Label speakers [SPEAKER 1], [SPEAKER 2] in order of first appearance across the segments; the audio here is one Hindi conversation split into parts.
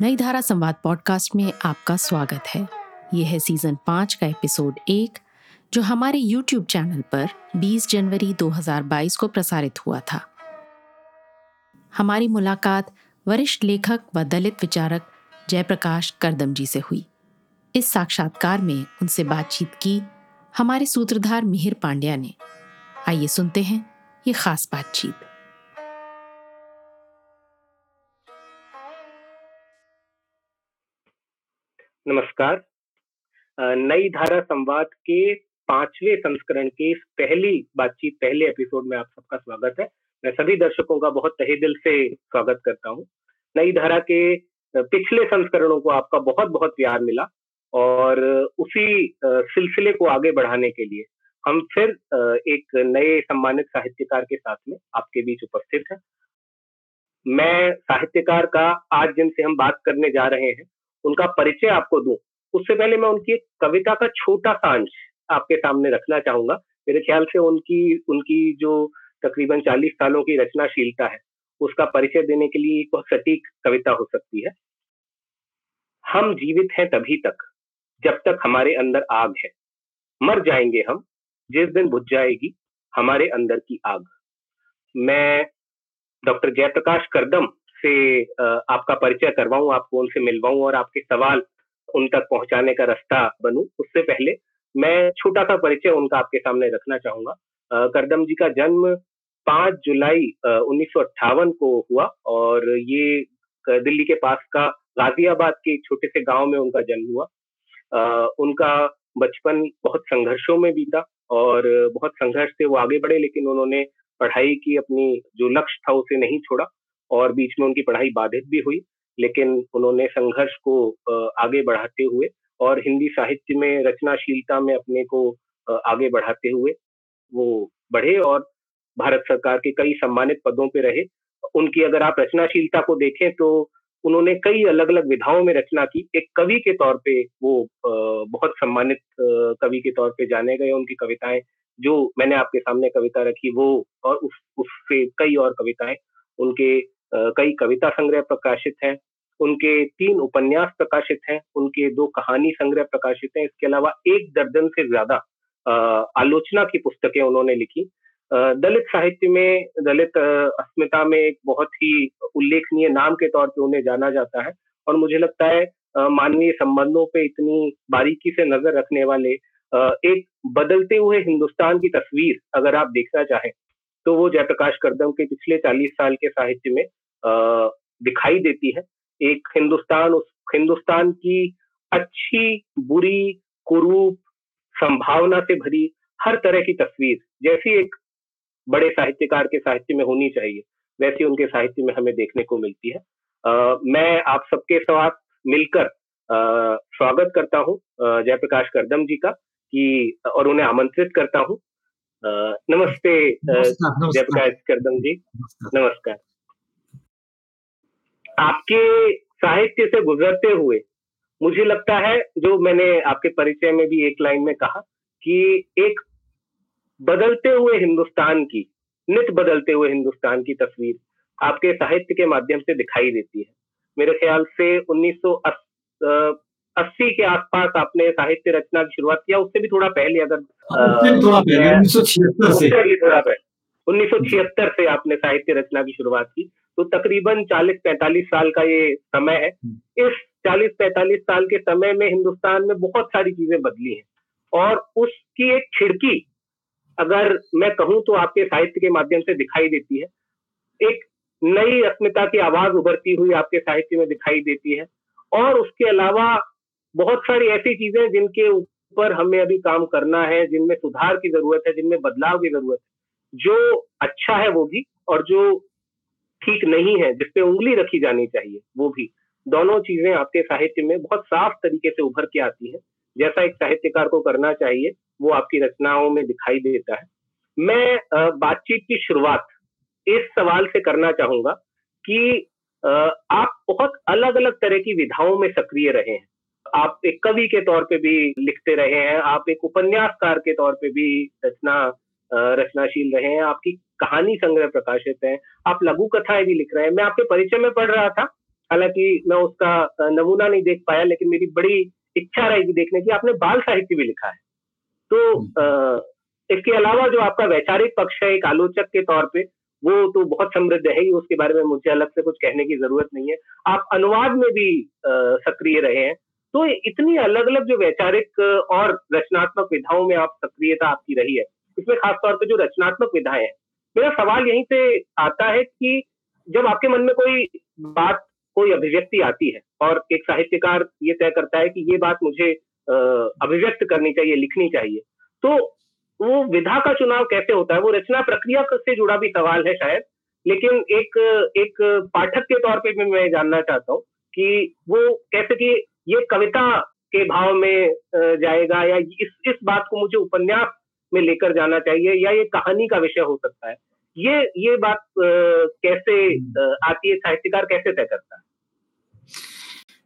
[SPEAKER 1] नई धारा संवाद पॉडकास्ट में आपका स्वागत है। ये है सीज़न पाँच का एपिसोड एक, जो हमारे यूट्यूब चैनल पर 20 जनवरी 2022 को प्रसारित हुआ था। हमारी मुलाकात वरिष्ठ लेखक व दलित विचारक जयप्रकाश करदम जी से हुई। इस साक्षात्कार में उनसे बातचीत की हमारे सूत्रधार मिहिर पांड्या ने। आइए सुनते हैं ये खास बातचीत।
[SPEAKER 2] नमस्कार। नई धारा संवाद के पांचवे संस्करण के इस पहली बातचीत, पहले एपिसोड में आप सबका स्वागत है। मैं सभी दर्शकों का बहुत तहे दिल से स्वागत करता हूँ। नई धारा के पिछले संस्करणों को आपका बहुत बहुत प्यार मिला और उसी सिलसिले को आगे बढ़ाने के लिए हम फिर एक नए सम्मानित साहित्यकार के साथ में आपके बीच उपस्थित हैं। मैं साहित्यकार का आज जिनसे हम बात करने जा रहे हैं उनका परिचय आपको दूँ। उससे पहले मैं उनकी एक कविता का छोटा सा अंश आपके सामने रखना चाहूँगा। मेरे ख्याल से उनकी उनकी जो तकरीबन 40 सालों की रचनाशीलता है, उसका परिचय देने के लिए एक बहुत सटीक कविता हो सकती है। हम जीवित हैं तभी तक, जब तक हमारे अंदर आग है। मर जाएँगे हम, जिस दिन बुझ जाएगी हमारे अंदर की आग। मैं डॉक्टर जयप्रकाश करदम से आपका परिचय करवाऊं, आपको उनसे मिलवाऊं और आपके सवाल उन तक पहुँचाने का रास्ता बनूं, उससे पहले मैं छोटा सा परिचय उनका आपके सामने रखना चाहूँगा। करदम जी का जन्म 5 जुलाई उन्नीस सौ अट्ठावन को हुआ और ये दिल्ली के पास का गाजियाबाद के छोटे से गाँव में उनका जन्म हुआ। उनका बचपन बहुत संघर्षों में बीता और बहुत संघर्ष से वो आगे बढ़े, लेकिन उन्होंने पढ़ाई की अपनी जो लक्ष्य था उसे नहीं छोड़ा। और बीच में उनकी पढ़ाई बाधित भी हुई, लेकिन उन्होंने संघर्ष को आगे बढ़ाते हुए और हिंदी साहित्य में रचनाशीलता में अपने को आगे बढ़ाते हुए वो बढ़े और भारत सरकार के कई सम्मानित पदों पर रहे। उनकी अगर आप रचनाशीलता को देखें तो उन्होंने कई अलग अलग विधाओं में रचना की। एक कवि के तौर पे वो बहुत सम्मानित कवि के तौर पे जाने गए उनकी कविताएँ। जो मैंने आपके सामने कविता रखी वो और उस, उससे कई और कविताएँ उनके कई कविता संग्रह प्रकाशित हैं। उनके तीन उपन्यास प्रकाशित हैं। उनके दो कहानी संग्रह प्रकाशित हैं। इसके अलावा एक दर्जन से ज़्यादा आलोचना की पुस्तकें उन्होंने लिखी। दलित साहित्य में, दलित अस्मिता में एक बहुत ही उल्लेखनीय नाम के तौर पे उन्हें जाना जाता है और मुझे लगता है मानवीय संबंधों पे इतनी बारीकी से नज़र रखने वाले एक बदलते हुए हिंदुस्तान की तस्वीर अगर आप देखना चाहें तो वो जयप्रकाश करदम के पिछले चालीस साल के साहित्य में दिखाई देती है। एक हिंदुस्तान उस हिंदुस्तान की अच्छी बुरी कुरूप संभावना से भरी हर तरह की तस्वीर जैसी एक बड़े साहित्यकार के साहित्य में होनी चाहिए वैसी उनके साहित्य में हमें देखने को मिलती है। आ, मैं आप सबके साथ मिलकर आ, स्वागत करता हूँ जयप्रकाश करदम जी का कि और उन्हें आमंत्रित करता हूँ। नमस्ते जयप्रकाश करदम जी। नमस्कार। आपके साहित्य से गुजरते हुए मुझे लगता है जो मैंने आपके परिचय में भी एक लाइन में कहा कि एक बदलते हुए हिंदुस्तान की नित बदलते हुए हिंदुस्तान की तस्वीर आपके साहित्य के माध्यम से दिखाई देती है। मेरे ख्याल से 1980 के आसपास आपने साहित्य रचना की शुरुआत किया उससे भी थोड़ा पहले अगर थोड़ा पहले उन्नीस सौ छिहत्तर से। थोड़ा उन्नीस सौ छिहत्तर से आपने साहित्य रचना की शुरुआत की। तो तकरीबन 40-45 साल का ये समय है। इस 40-45 साल के समय में हिंदुस्तान में बहुत सारी चीज़ें बदली हैं और उसकी एक खिड़की अगर मैं कहूँ तो आपके साहित्य के माध्यम से दिखाई देती है। एक नई अस्मिता की आवाज़ उभरती हुई आपके साहित्य में दिखाई देती है और उसके अलावा बहुत सारी ऐसी चीज़ें जिनके ऊपर हमें अभी काम करना है जिनमें सुधार की ज़रूरत है जिनमें बदलाव की ज़रूरत है। जो अच्छा है वो भी और जो ठीक नहीं है, जिसपे उंगली रखी जानी चाहिए, वो भी। दोनों चीज़ें आपके साहित्य में बहुत साफ़ तरीके से उभर के आती है। जैसा एक साहित्यकार को करना चाहिए, वो आपकी रचनाओं में दिखाई देता है। मैं बातचीत की शुरुआत इस सवाल से करना चाहूँगा कि आप बहुत अलग अलग तरह की विधाओं में सक्रिय रहे हैं। आप एक कवि के तौर पे भी लिखते रहे हैं, आप एक उपन्यासकार के तौर पे भी रचना रचनाशील रहे हैं, आपकी कहानी संग्रह प्रकाशित है। आप लघु कथाएँ भी लिख रहे हैं। मैं आपके परिचय में पढ़ रहा था। हालाँकि मैं उसका नमूना नहीं देख पाया लेकिन मेरी बड़ी इच्छा रहेगी देखने की। आपने बाल साहित्य भी लिखा है। तो हम्म। इसके अलावा जो आपका वैचारिक पक्ष है एक आलोचक के तौर पे वो तो बहुत समृद्ध है ही। उसके बारे में मुझे अलग से कुछ कहने की ज़रूरत नहीं है। आप अनुवाद में भी सक्रिय रहे हैं। तो इतनी अलग अलग जो वैचारिक और रचनात्मक विधाओं में आप सक्रियता आपकी रही है इसमें खासतौर पर जो रचनात्मक विधाएँ हैं मेरा सवाल यहीं से आता है कि जब आपके मन में कोई बात, कोई अभिव्यक्ति आती है और एक साहित्यकार ये तय करता है कि ये बात मुझे अभिव्यक्त करनी चाहिए, लिखनी चाहिए तो वो विधा का चुनाव कैसे होता है? वो रचना प्रक्रिया से जुड़ा भी सवाल है शायद, लेकिन एक एक पाठक के तौर पे भी मैं जानना चाहता हूँ कि वो कैसे कि ये कविता के भाव में जाएगा या इस इस बात को मुझे उपन्यास में लेकर जाना चाहिए या ये कहानी का विषय हो सकता है। ये ये बात कैसे आती है, साहित्यकार कैसे तय करता है?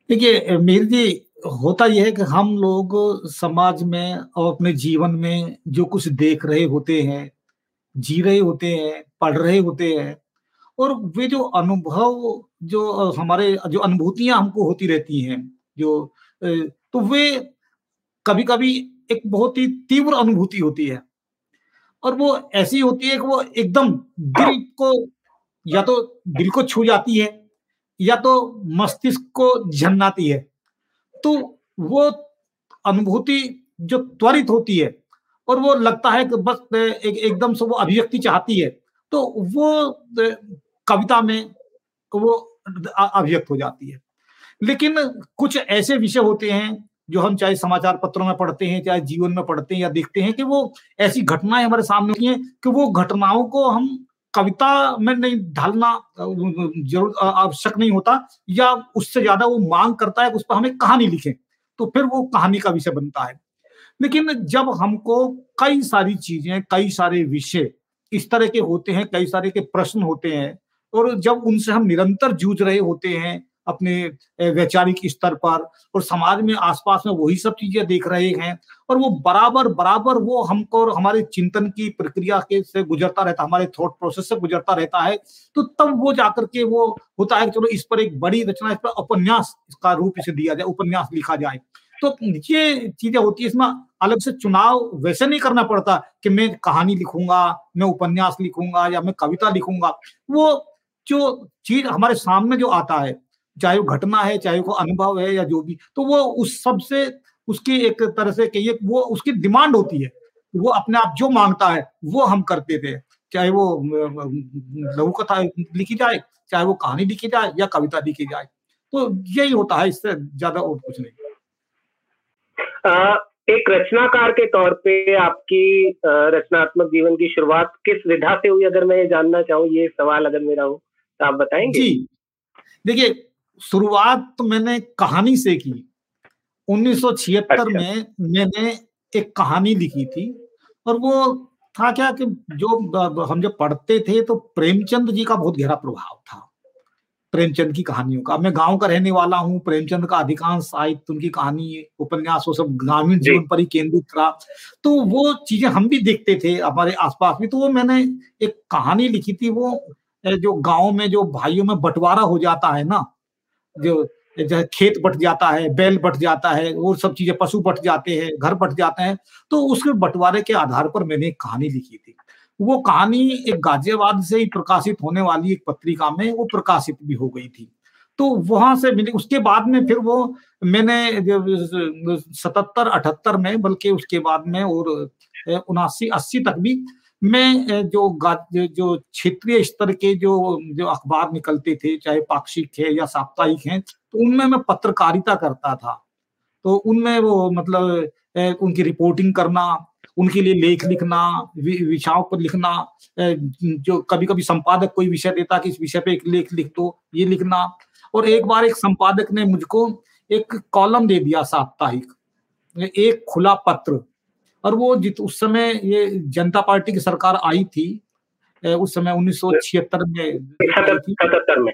[SPEAKER 3] देखिए, मीर जी, होता यह है कि हम लोग समाज में और अपने जीवन में जो कुछ देख रहे होते हैं, जी रहे होते हैं, पढ़ रहे होते हैं, और वे जो अनुभव, जो हमारे, जो अनुभूतियाँ हमको होती रहती हैं, जो तो वे कभी कभी एक बहुत ही तीव्र अनुभूति होती है। और वो ऐसी होती है कि वो एकदम दिल को या तो दिल को छू जाती है या तो मस्तिष्क को झन्नाती है। तो वो अनुभूति जो त्वरित होती है और वो लगता है कि बस एक, एकदम से वो अभिव्यक्ति चाहती है तो वो कविता में वो अभिव्यक्त हो जाती है। लेकिन कुछ ऐसे विषय होते हैं जो हम चाहे समाचार पत्रों में पढ़ते हैं, चाहे जीवन में पढ़ते हैं या देखते हैं कि वो ऐसी घटनाएँ हमारे सामने हैं कि वो घटनाओं को हम कविता में नहीं ढालना ज़रूर आवश्यक नहीं होता या उससे ज़्यादा वो मांग करता है उस पर हमें कहानी लिखें तो फिर वो कहानी का विषय बनता है। लेकिन जब हमको कई सारी चीज़ें, कई सारे विषय इस तरह के होते हैं, कई सारे के प्रश्न होते हैं और जब उनसे हम निरंतर जूझ रहे होते हैं अपने वैचारिक स्तर पर और समाज में आसपास में वही सब चीज़ें देख रहे हैं और वो बराबर बराबर वो हमको और हमारे चिंतन की प्रक्रिया के से गुजरता रहता, हमारे थॉट प्रोसेस से गुजरता रहता है तो तब वो जाकर के वो होता है कि चलो इस पर एक बड़ी रचना, इस पर उपन्यास का रूप इसे दिया जाए, उपन्यास लिखा जाए। तो ये चीज़ें होती है, इसमें अलग से चुनाव वैसे नहीं करना पड़ता कि मैं कहानी लिखूँगा, मैं उपन्यास लिखूँगा या मैं कविता लिखूँगा। वो जो चीज़ हमारे सामने जो आता है चाहे वो घटना है चाहे वो अनुभव है या जो भी तो वो उस सबसे उसकी एक तरह से कहिए वो उसकी डिमांड होती है। वो अपने आप जो माँगता है वो हम करते थे चाहे वो लघु कथा लिखी जाए चाहे वो कहानी लिखी जाए या कविता लिखी जाए। तो यही होता है इससे ज़्यादा और कुछ नहीं।
[SPEAKER 2] आ, एक रचनाकार के तौर पे आपकी रचनात्मक जीवन की शुरुआत किस विधा से हुई अगर मैं ये जानना चाहूँ ये सवाल अगर मेरा हो तो आप बताएँगे?
[SPEAKER 3] जी। देखिए शुरुआत तो मैंने कहानी से की। 1976 अच्छा। में मैंने एक कहानी लिखी थी और वो था क्या कि जो हम जब पढ़ते थे तो प्रेमचंद जी का बहुत गहरा प्रभाव था प्रेमचंद की कहानियों का। मैं गाँव का रहने वाला हूँ प्रेमचंद का अधिकांश साहित्य उनकी कहानी उपन्यास वो सब ग्रामीण जीवन पर ही केंद्रित था। तो वो चीज़ें हम भी देखते थे हमारे आसपास भी तो वो मैंने एक कहानी लिखी थी। वो जो गाँव में जो भाइयों में बंटवारा हो जाता है ना जो खेत बट जाता है, बैल बट जाता है, वो सब चीज़ें पशु बट जाते हैं, घर बट जाते हैं तो उसके बंटवारे के आधार पर मैंने एक कहानी लिखी थी। वो कहानी एक गाजियाबाद से ही प्रकाशित होने वाली एक पत्रिका में वो प्रकाशित भी हो गई थी। तो वहाँ से मिली, उसके बाद में फिर वो मैंने सतहत्तर, अठहत्तर में, बल्कि उसके बाद में और उनासी, अस्सी तक भी मैं जो जो क्षेत्रीय स्तर के जो जो अखबार निकलते थे, चाहे पाक्षिक है या साप्ताहिक है तो उनमें मैं पत्रकारिता करता था। तो उनमें वो मतलब उनकी रिपोर्टिंग करना, उनके लिए लेख लिखना विषयों पर लिखना जो कभी कभी संपादक कोई विषय देता कि इस विषय पे एक लेख लिख दो, ये लिखना। और एक बार एक संपादक ने मुझको एक कॉलम दे दिया साप्ताहिक, एक खुला पत्र। और वो जित उस समय ये जनता पार्टी की सरकार आई थी उस समय उन्नीस सौ छिहत्तर में सतहत्तर में।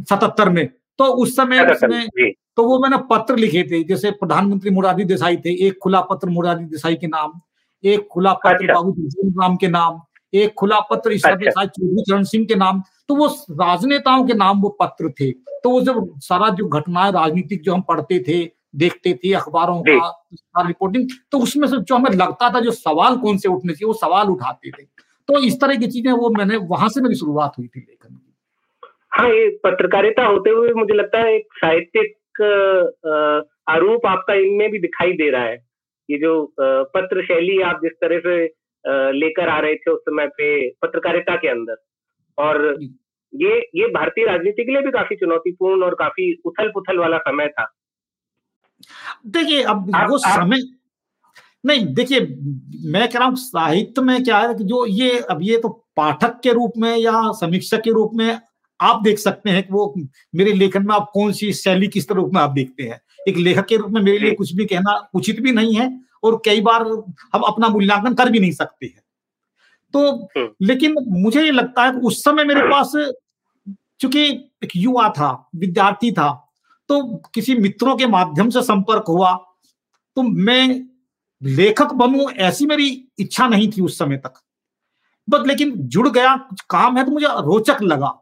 [SPEAKER 3] सतहत्तर में। तो उस समय उसमें तो वो मैंने पत्र लिखे थे जैसे प्रधानमंत्री मुरादी देसाई थे एक खुला पत्र मुरादी देसाई के नाम एक खुला पत्र अच्छा। बाबू राम के नाम एक खुला पत्र ईश्वर अच्छा। प्रसाद चौधरी चरण सिंह के नाम तो वो राजनेताओं के नाम वो पत्र थे। तो वो जब सारा जो घटनाएँ राजनीतिक जो हम पढ़ते थे देखते थे अखबारों का रिपोर्टिंग तो उसमें से जो हमें लगता था जो सवाल कौन से उठने चाहिए वो सवाल उठाते थे। तो इस तरह की चीज़ें वो मैंने वहाँ से मेरी शुरुआत हुई थी लेखन की।
[SPEAKER 2] हाँ ये पत्रकारिता होते हुए मुझे लगता है एक साहित्यिक आरोप आपका इनमें भी दिखाई दे रहा है। ये जो पत्र शैली आप जिस तरह से लेकर आ रहे थे उस समय पे पत्रकारिता के अंदर। और ये ये भारतीय राजनीति के लिए भी काफ़ी चुनौतीपूर्ण और काफ़ी उथल पुथल वाला समय था।
[SPEAKER 3] देखिए अब आप, वो समय नहीं देखिए मैं कह रहा हूँ साहित्य में क्या है कि जो ये अब ये तो पाठक के रूप में या समीक्षक के रूप में आप देख सकते हैं कि वो मेरे लेखन में आप कौन सी शैली किस तरह रूप में आप देखते हैं। एक लेखक के रूप में मेरे लिए कुछ भी कहना उचित भी नहीं है और कई बार हम अपना मूल्यांकन कर भी नहीं सकते हैं। तो हम्म। लेकिन मुझे ये लगता है कि उस समय मेरे पास चूँकि एक युवा था विद्यार्थी था तो किसी मित्रों के माध्यम से संपर्क हुआ तो मैं लेखक बनू ऐसी मेरी इच्छा नहीं थी उस समय तक। बट लेकिन जुड़ गया, कुछ काम है तो मुझे रोचक लगा।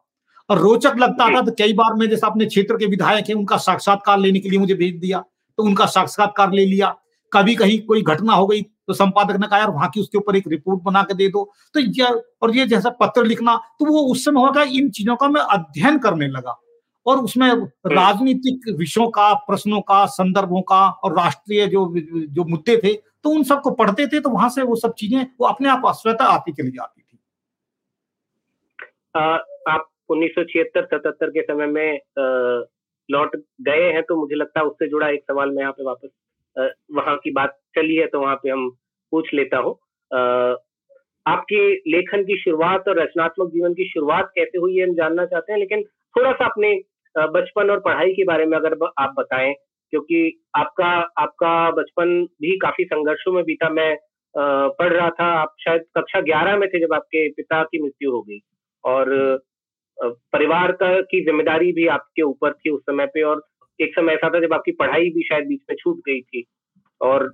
[SPEAKER 3] और रोचक लगता था तो कई बार मैं जैसे अपने क्षेत्र के विधायक है, उनका साक्षात्कार लेने के लिए मुझे भेज दिया तो उनका साक्षात्कार ले लिया। कभी कहीं कोई घटना हो गई तो संपादक ने कहा, यार, वहाँ की उसके ऊपर एक रिपोर्ट बना के दे दो। तो ये और ये जैसा पत्र लिखना तो वो उस समय होगा इन चीज़ों का मैं अध्ययन करने लगा। और उसमें राजनीतिक विषयों का प्रश्नों का संदर्भों का और राष्ट्रीय जो जो मुद्दे थे तो उन सबको पढ़ते थे तो वहाँ से वो सब चीज़ें वो अपने आप स्वतः आती चली जाती थी।
[SPEAKER 2] आ, आप उन्नीस सौ छिहत्तर के समय में लौट गए हैं तो मुझे लगता है उससे जुड़ा एक सवाल मैं यहाँ पे वापस वहाँ की बात चली है तो वहाँ पे हम पूछ लेता हूँ। आपके लेखन की शुरुआत और रचनात्मक जीवन की शुरुआत कैसे हुई है हम जानना चाहते हैं लेकिन थोड़ा सा अपने बचपन और पढ़ाई के बारे में अगर आप बताएँ, क्योंकि आपका आपका बचपन भी काफ़ी संघर्षों में बीता। मैं पढ़ रहा था, आप शायद कक्षा ग्यारह में थे जब आपके पिता की मृत्यु हो गई। और परिवार का, की ज़िम्मेदारी भी आपके ऊपर थी उस समय पे और एक समय ऐसा था जब आपकी पढ़ाई भी शायद बीच में छूट गई थी। और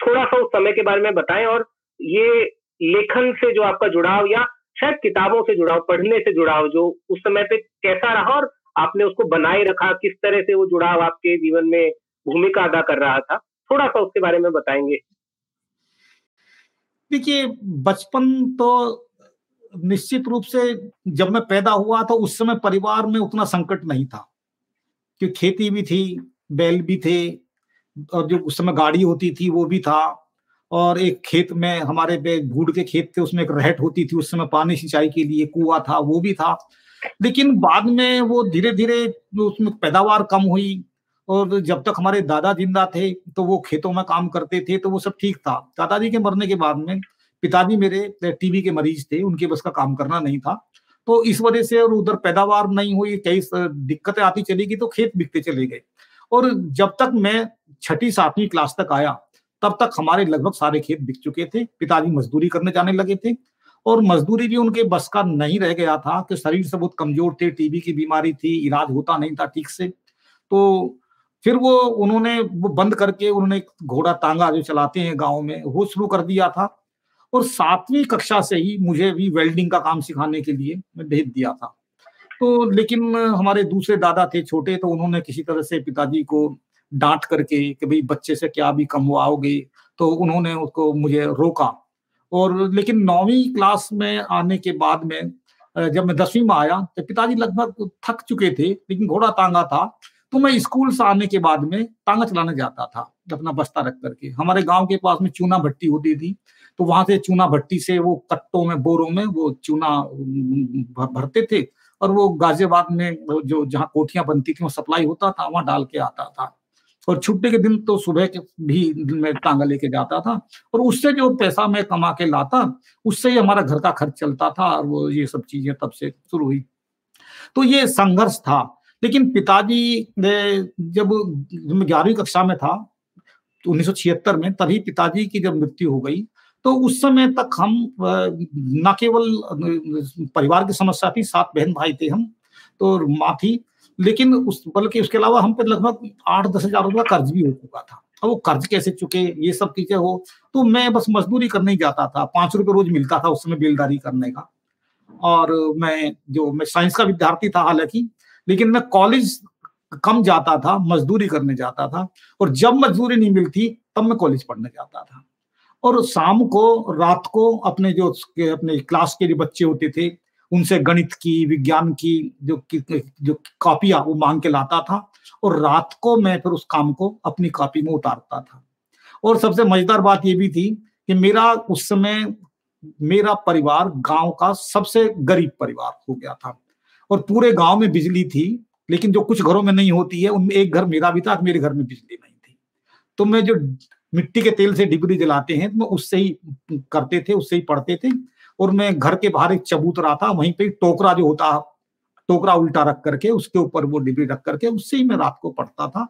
[SPEAKER 2] थोड़ा सा उस समय के बारे में बताएँ और ये लेखन से जो आपका जुड़ाव या शायद किताबों से जुड़ाव, पढ़ने से जुड़ाव जो उस समय पे कैसा रहा और आपने उसको बनाए रखा, किस तरह से वो जुड़ाव आपके जीवन में भूमिका अदा कर रहा था थोड़ा सा उसके बारे में बताएँगे।
[SPEAKER 3] देखिए, बचपन तो निश्चित रूप से जब मैं पैदा हुआ तो उस समय परिवार में उतना संकट नहीं था। क्योंकि खेती भी थी, बैल भी थे, और जो उस समय गाड़ी होती थी, वो भी था। और एक खेत में, हमारे भूड के खेत थे, उसमें एक रहट होती थी, उस समय पानी सिंचाई के लिए कुआ था, वो भी था। लेकिन बाद में वो धीरे धीरे उसमें पैदावार कम हुई और जब तक हमारे दादा ज़िंदा थे तो वो खेतों में काम करते थे तो वो सब ठीक था। दादाजी के मरने के बाद में पिताजी मेरे टीबी के मरीज़ थे, उनके बस का काम करना नहीं था। तो इस वजह से और उधर पैदावार नहीं हुई, कई दिक्कतें आती चली गई तो खेत बिकते चले गए। और जब तक मैं छठी, सातवीं क्लास तक आया, तब तक हमारे लगभग सारे खेत बिक चुके थे, पिताजी मजदूरी करने जाने लगे थे और मजदूरी भी उनके बस का नहीं रह गया था कि शरीर से बहुत कमज़ोर थे, टीबी की बीमारी थी, इलाज होता नहीं था ठीक से। तो फिर वो, उन्होंने वो बंद करके उन्होंने घोड़ा तांगा जो चलाते हैं गाँव में, वो शुरू कर दिया था। और सातवीं कक्षा से ही मुझे भी वेल्डिंग का काम सिखाने के लिए भेज दिया था। तो लेकिन हमारे दूसरे दादा थे छोटे तो उन्होंने किसी तरह से पिताजी को डांट करके कि भाई बच्चे से क्या भी कमवाओगे तो उन्होंने उसको मुझे रोका। और लेकिन नौवीं क्लास में आने के बाद में जब मैं दसवीं में आया तो पिताजी लगभग थक चुके थे, लेकिन घोड़ा तांगा था तो मैं स्कूल से आने के बाद में तांगा चलाने जाता था, अपना बस्ता रख करके। हमारे गाँव के पास में चूना भट्टी होती थी तो वहाँ से चूना भट्टी से वो कट्टों में, बोरों में वो चूना भरते थे, और वो गाजियाबाद में जो जहाँ कोठियाँ बनती थी, वो सप्लाई होता था, वहाँ डाल के आता था। और छुट्टी के दिन तो सुबह के भी मैं टांगा लेके जाता था और उससे जो पैसा मैं कमा के लाता, उससे ही हमारा घर का खर्च चलता था और वो ये सब चीज़ें तब से शुरू हुई। तो ये संघर्ष था। लेकिन पिताजी जब ग्यारहवीं कक्षा में था तो उन्नीस में, तभी पिताजी की जब मृत्यु हो गई तो उस समय तक हम न केवल परिवार की समस्या थी, सात बहन भाई थे हम तो माँ थी लेकिन उस, बल्कि उसके अलावा हम पे लगभग आठ, दस हज़ार रुपया कर्ज भी हो चुका था। अब वो कर्ज कैसे चुके, ये सब चीज़ें हो तो मैं बस मजदूरी करने ही जाता था। पाँच रुपये रोज मिलता था उस समय बेलदारी करने का। और मैं जो, मैं साइंस का विद्यार्थी था हालाँकि, लेकिन मैं कॉलेज कम जाता था, मजदूरी करने जाता था, और जब मजदूरी नहीं मिलती, तब मैं कॉलेज पढ़ने जाता था। और शाम को, रात को अपने जो अपने क्लास के जो बच्चे होते थे उनसे गणित की, विज्ञान की, जो जो कॉपियाँ वो मांग के लाता था और रात को मैं फिर उस काम को अपनी कॉपी में उतारता था। और सबसे मज़ेदार बात ये भी थी कि मेरा उस समय, मेरा परिवार गाँव का सबसे गरीब परिवार हो गया था। और पूरे गाँव में बिजली थी, लेकिन जो कुछ घरों में नहीं होती है, उनमें एक घर मेरा भी था मेरे घर में बिजली नहीं थी। तो मैं जो मिट्टी के तेल से डिबरी जलाते हैं तो मैं उससे ही करते थे, उससे ही पढ़ते थे। और मैं घर के बाहर एक चबूतरा था, वहीं पे टोकरा जो होता, टोकरा उल्टा रख करके, उसके ऊपर वो डिबरी रख करके, उससे ही मैं रात को पढ़ता था।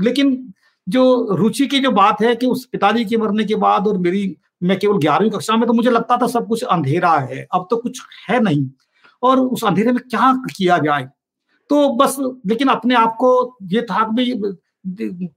[SPEAKER 3] लेकिन जो रुचि की जो बात है कि उस पिताजी के मरने के बाद और मेरी, मैं केवल ग्यारहवीं कक्षा में तो मुझे लगता था सब कुछ अंधेरा है, अब तो कुछ है नहीं। और उस अंधेरे में क्या किया जाए? तो बस, लेकिन अपने आप को ये था कि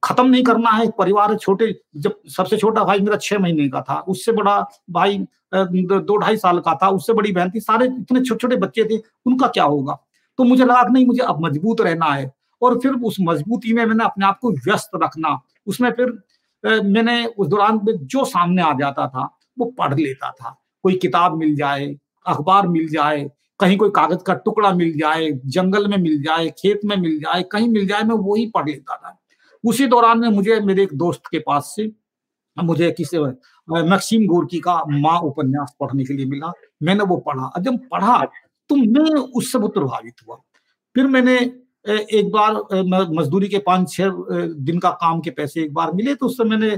[SPEAKER 3] खत्म नहीं करना है परिवार छोटे, जब सबसे छोटा भाई मेरा छह महीने का था, उससे बड़ा भाई दो ढाई साल का था, उससे बड़ी बहन थी, सारे इतने छोटे छोटे बच्चे थे, उनका क्या होगा? तो मुझे लगा नहीं, मुझे अब मज़बूत रहना है। और फिर उस मजबूती में मैंने अपने आप को व्यस्त रखना, उसमें फिर मैंने उस दौरान जो सामने आ जाता था, वो पढ़ लेता था। कोई किताब मिल जाए, अखबार मिल जाए, कहीं कोई कागज़ का टुकड़ा मिल जाए, जंगल में मिल जाए, खेत में मिल जाए, कहीं मिल जाए, मैं वही पढ़ लेता था। उसी दौरान में मुझे, मेरे एक दोस्त के पास से, मुझे किसी मैक्सिम गोरकी का माँ उपन्यास पढ़ने के लिए मिला। मैंने वो पढ़ा। जब पढ़ा तो मैं उससे बहुत प्रभावित हुआ। फिर मैंने एक बार मजदूरी के पाँच छह दिन का काम के पैसे एक बार मिले तो उससे मैंने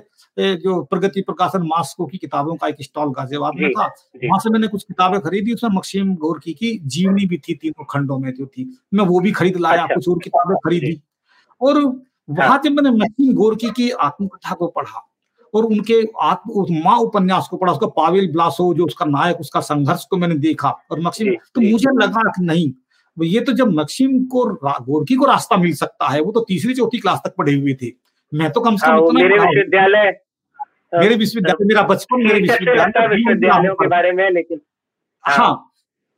[SPEAKER 3] जो प्रगति प्रकाशन मास्को की किताबों का एक स्टॉल गाजियाबाद में था वहाँ से मैंने कुछ किताबें खरीदी। उसमें मक्सीम गोरकी की जीवनी भी थी तीनों खंडों में जो थी। मैं वो भी खरीद लाया अच्छा, कुछ और किताबें खरीदी। और वहाँ हाँ। जब मैंने मक्सीम गोरकी की आत्मकथा को पढ़ा और उनके आत्म माँ उपन्यास को पढ़ा उसका पावेल ब्लासो जो उसका नायक उसका संघर्ष को मैंने देखा और मक्सीम तो मुझे लगा कि नहीं ये तो जब मक्सीम को गोरकी को रास्ता मिल सकता है वो तो तीसरी चौथी क्लास तक पढ़े हुए थे। मैं तो कम से कम
[SPEAKER 2] हाँ, मेरे विश्वविद्यालय
[SPEAKER 3] मेरे विश्वविद्यालय मेरा बचपन मेरे
[SPEAKER 2] विश्वविद्यालयों के बारे में लेकिन
[SPEAKER 3] हाँ, हाँ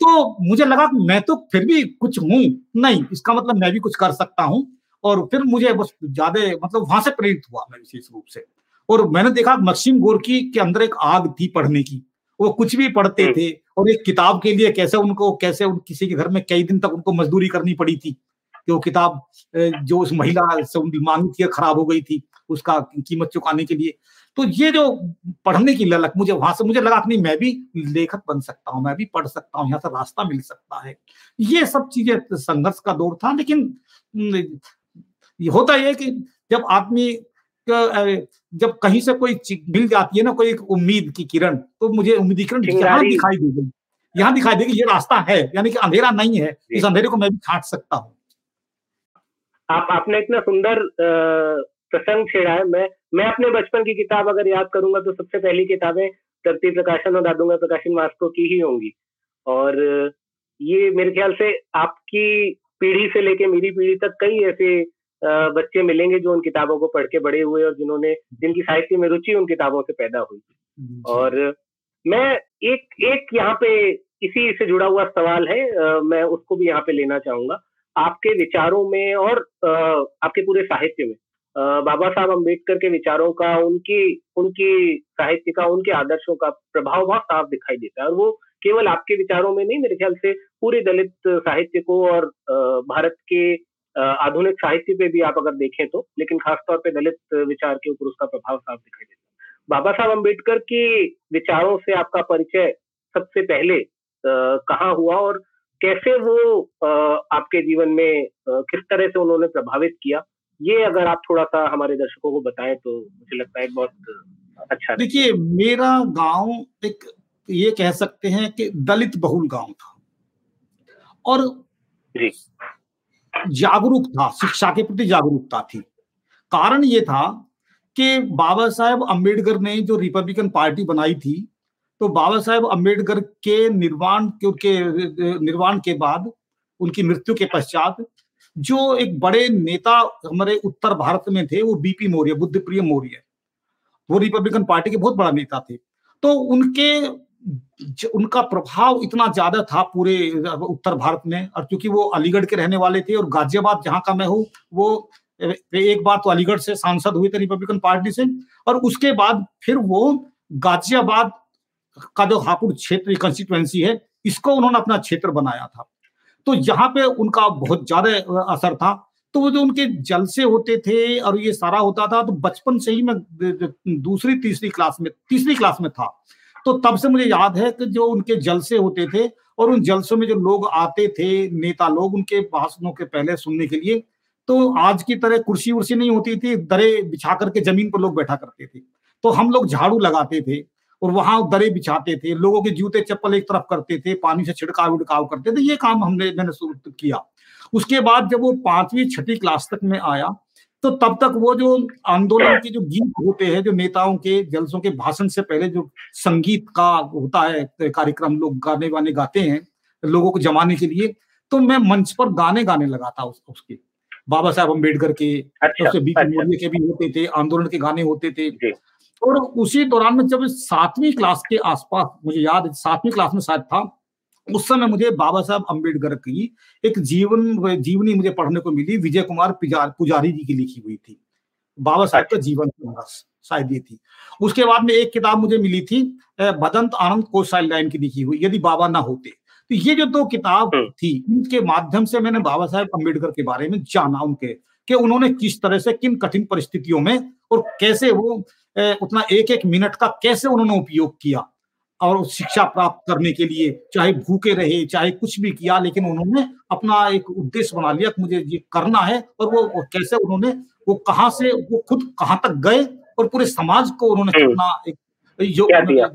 [SPEAKER 3] तो मुझे लगा मैं तो फिर भी कुछ हूँ नहीं इसका मतलब मैं भी कुछ कर सकता हूँ और फिर मुझे बस ज़्यादा मतलब वहाँ से प्रेरित हुआ मैं विशेष रूप से। और मैंने देखा मक्सिम गोरकी के अंदर एक आग थी पढ़ने की। वो कुछ भी पढ़ते हम्म। थे और एक किताब के लिए कैसे उनको कैसे उन किसी के घर में कई दिन तक उनको मजदूरी करनी पड़ी थी कि वो किताब जो उस महिला से उनकी मांगी थी खराब हो गई थी उसका कीमत चुकाने के लिए। तो ये जो पढ़ने की ललक मुझे वहाँ से मुझे लगा नहीं मैं भी लेखक बन सकता हूँ मैं भी पढ़ सकता हूँ यहाँ से रास्ता मिल सकता है। ये सब चीज़ें संघर्ष का दौर था लेकिन होता यह कि जब आदमी जब कहीं से कोई मिल जाती है ना कोई उम्मीद की किरण तो मुझे उम्मीद की किरण यहाँ दिखाई देगी। यहाँ दिखाई देगी ये रास्ता है यानी कि अंधेरा नहीं है इस अंधेरे को मैं भी छाट सकता हूँ।
[SPEAKER 2] आप आपने इतना सुंदर प्रसंग छेड़ा है। मैं मैं अपने बचपन की किताब अगर याद करूँगा तो सबसे पहली किताबें धरती प्रकाशन और दादूँगा प्रकाशन मास्को की ही होंगी। और ये मेरे ख्याल से आपकी पीढ़ी से लेके मेरी पीढ़ी तक कई ऐसे बच्चे मिलेंगे जो उन किताबों को पढ़ के बड़े हुए और जिन्होंने जिनकी साहित्य में रुचि उन किताबों से पैदा हुई। और मैं एक एक यहाँ पे इसी से जुड़ा हुआ सवाल है मैं उसको भी यहाँ पे लेना चाहूँगा। आपके विचारों में और आपके पूरे साहित्य में बाबा साहब अंबेडकर के विचारों का उनकी उनकी साहित्य का उनके आदर्शों का प्रभाव बहुत साफ़ दिखाई देता है। और वो केवल आपके विचारों में नहीं मेरे ख्याल से पूरे दलित साहित्य को और भारत के आधुनिक साहित्य पे भी आप अगर देखें तो लेकिन खासतौर पे दलित विचार के ऊपर उसका प्रभाव साफ़ दिखाई देता है। बाबा साहब अंबेडकर के विचारों से आपका परिचय सबसे पहले कहाँ हुआ और कैसे वो आपके जीवन में किस तरह से उन्होंने प्रभावित किया ये अगर आप थोड़ा सा हमारे दर्शकों को बताएँ तो मुझे लगता है बहुत अच्छा
[SPEAKER 3] देखिए मेरा गाँव एक ये कह सकते हैं कि दलित बहुल गाँव था। और जी। जागरूक था, शिक्षा के प्रति जागरूकता थी। कारण ये था कि बाबा साहेब अंबेडकर ने जो रिपब्लिकन पार्टी बनाई थी तो बाबा साहेब अंबेडकर के निर्वाण के निर्वाण के बाद उनकी मृत्यु के पश्चात जो एक बड़े नेता हमारे उत्तर भारत में थे, वो बीपी मौर्य बुद्ध प्रिय मौर्य, वो रिपब्लिकन पार्टी के बहुत बड़ा नेता थे। तो उनके उनका प्रभाव इतना ज़्यादा था पूरे उत्तर भारत में, और क्योंकि वो अलीगढ़ के रहने वाले थे और गाजियाबाद जहाँ का मैं हूँ, वो एक बार तो अलीगढ़ से सांसद हुए थे रिपब्लिकन पार्टी से, और उसके बाद फिर वो गाजियाबाद का जो हापुड़ क्षेत्र कंस्टिट्युएंसी है, इसको उन्होंने अपना क्षेत्र बनाया था। तो यहाँ पे उनका बहुत ज़्यादा असर था। तो वो जो उनके जलसे होते थे और ये सारा होता था तो बचपन से ही मैं दूसरी, तीसरी क्लास में, तीसरी क्लास में था। तो तब से मुझे याद है कि जो उनके जलसे होते थे और उन जलसों में जो लोग आते थे, नेता लोग उनके भाषणों के पहले सुनने के लिए तो आज की तरह कुर्सी उर्सी नहीं होती थी, दरे बिछा करके ज़मीन पर लोग बैठा करते थे। तो हम लोग झाड़ू लगाते थे और वहाँ दरे बिछाते थे, लोगों के जूते चप्पल एक तरफ़ करते थे, पानी से छिड़काव उड़काव करते थे, ये काम हमने, मैंने शुरू किया। उसके बाद जब वो पांचवी छठी क्लास तक में आया तो तब तक वो जो आंदोलन के जो गीत होते हैं जो नेताओं के जलसों के भाषण से पहले जो संगीत का होता है कार्यक्रम लोग गाने वाने गाते हैं लोगों को जमाने के लिए तो मैं मंच पर गाने गाने लगा था उस, उसके। बाबा साहब अंबेडकर के अच्छा, तो अच्छा, के भी होते थे आंदोलन के गाने होते थे। और उसी दौरान में जब सातवीं क्लास के आसपास मुझे याद सातवीं क्लास में शायद था उस समय मुझे बाबा साहब अंबेडकर की एक जीवन जीवनी मुझे पढ़ने को मिली विजय कुमार पुजारी जी की लिखी हुई थी। बाबा साहब का जीवन शायद ये थी। उसके बाद में एक किताब मुझे मिली थी बदंत आनंद कोशाल लाइन की लिखी हुई यदि बाबा ना होते। तो ये जो दो किताब हम्म। थी इनके माध्यम से मैंने बाबा साहेब अंबेडकर के बारे में जाना उनके कि उन्होंने किस तरह से किन कठिन परिस्थितियों में और कैसे वो उतना एक एक मिनट का कैसे उन्होंने उपयोग किया। और शिक्षा प्राप्त करने के लिए चाहे भूखे रहे चाहे कुछ भी किया लेकिन उन्होंने अपना एक उद्देश्य बना लिया कि मुझे ये करना है और वो, वो कैसे उन्होंने वो कहाँ से वो खुद कहाँ तक गए और पूरे समाज को उन्होंने अपना एक जो क्या दिया,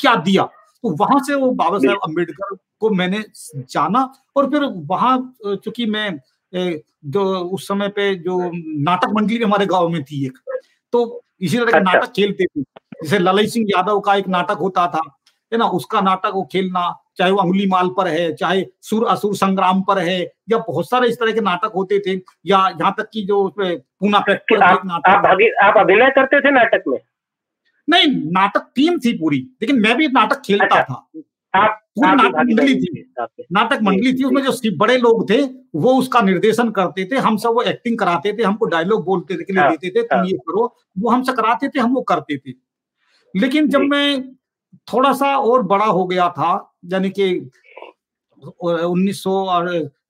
[SPEAKER 3] क्या दिया? तो वहाँ से वो बाबा साहेब अंबेडकर को मैंने जाना और फिर वहाँ चूँकि मैं जो उस समय पे जो नाटक मंडली हमारे गाँव में थी एक तो इसी तरह के। नाटक खेलते थे जैसे ललित सिंह यादव का एक नाटक होता था है ना? उसका नाटक वो खेलना चाहे वो अंगुली माल पर है चाहे सुर असुर संग्राम पर है या बहुत सारे इस तरह के नाटक होते थे या यहाँ तक की जो पूना
[SPEAKER 2] पे आप, नाटक आप अभिनय करते थे नाटक में?
[SPEAKER 3] नहीं नाटक टीम थी पूरी लेकिन मैं भी नाटक खेलता अच्छा, था। आप पूरी नाटक मंडली थी। नाटक मंडली थी उसमें जो बड़े लोग थे वो उसका निर्देशन करते थे हम सब वो एक्टिंग कराते थे हमको डायलॉग बोलते थे हाँ, देते थे तुम हाँ। ये करो वो हमसे कराते थे हम वो करते थे। लेकिन जब मैं थोड़ा सा और बड़ा हो गया था यानी कि उन्नीस सौ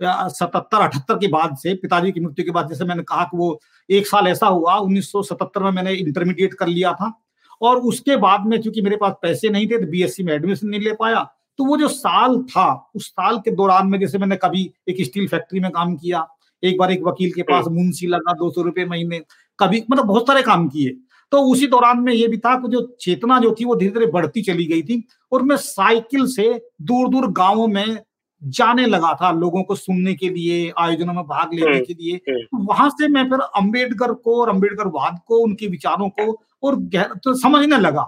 [SPEAKER 3] सतहत्तर अठहत्तर के बाद से पिताजी की मृत्यु के बाद जैसे मैंने कहा कि वो एक साल ऐसा हुआ 1977 में मैंने इंटरमीडिएट कर लिया था। और उसके बाद में चूँकि मेरे पास पैसे नहीं थे तो बीएससी में एडमिशन नहीं ले पाया तो वो जो साल था उस साल के दौरान में जैसे मैंने कभी एक स्टील फैक्ट्री में काम किया एक बार एक वकील के पास मुंशी लगा दो सौ रुपए महीने कभी मतलब बहुत सारे काम किए। तो उसी दौरान में ये भी था कि जो चेतना जो थी वो धीरे धीरे बढ़ती चली गई थी और मैं साइकिल से दूर दूर गाँवों में जाने लगा था लोगों को सुनने के लिए आयोजनों में भाग लेने हम्म, के लिए। तो वहाँ से मैं फिर अंबेडकर को और अंबेडकर वाद को उनके विचारों को और तो समझने लगा।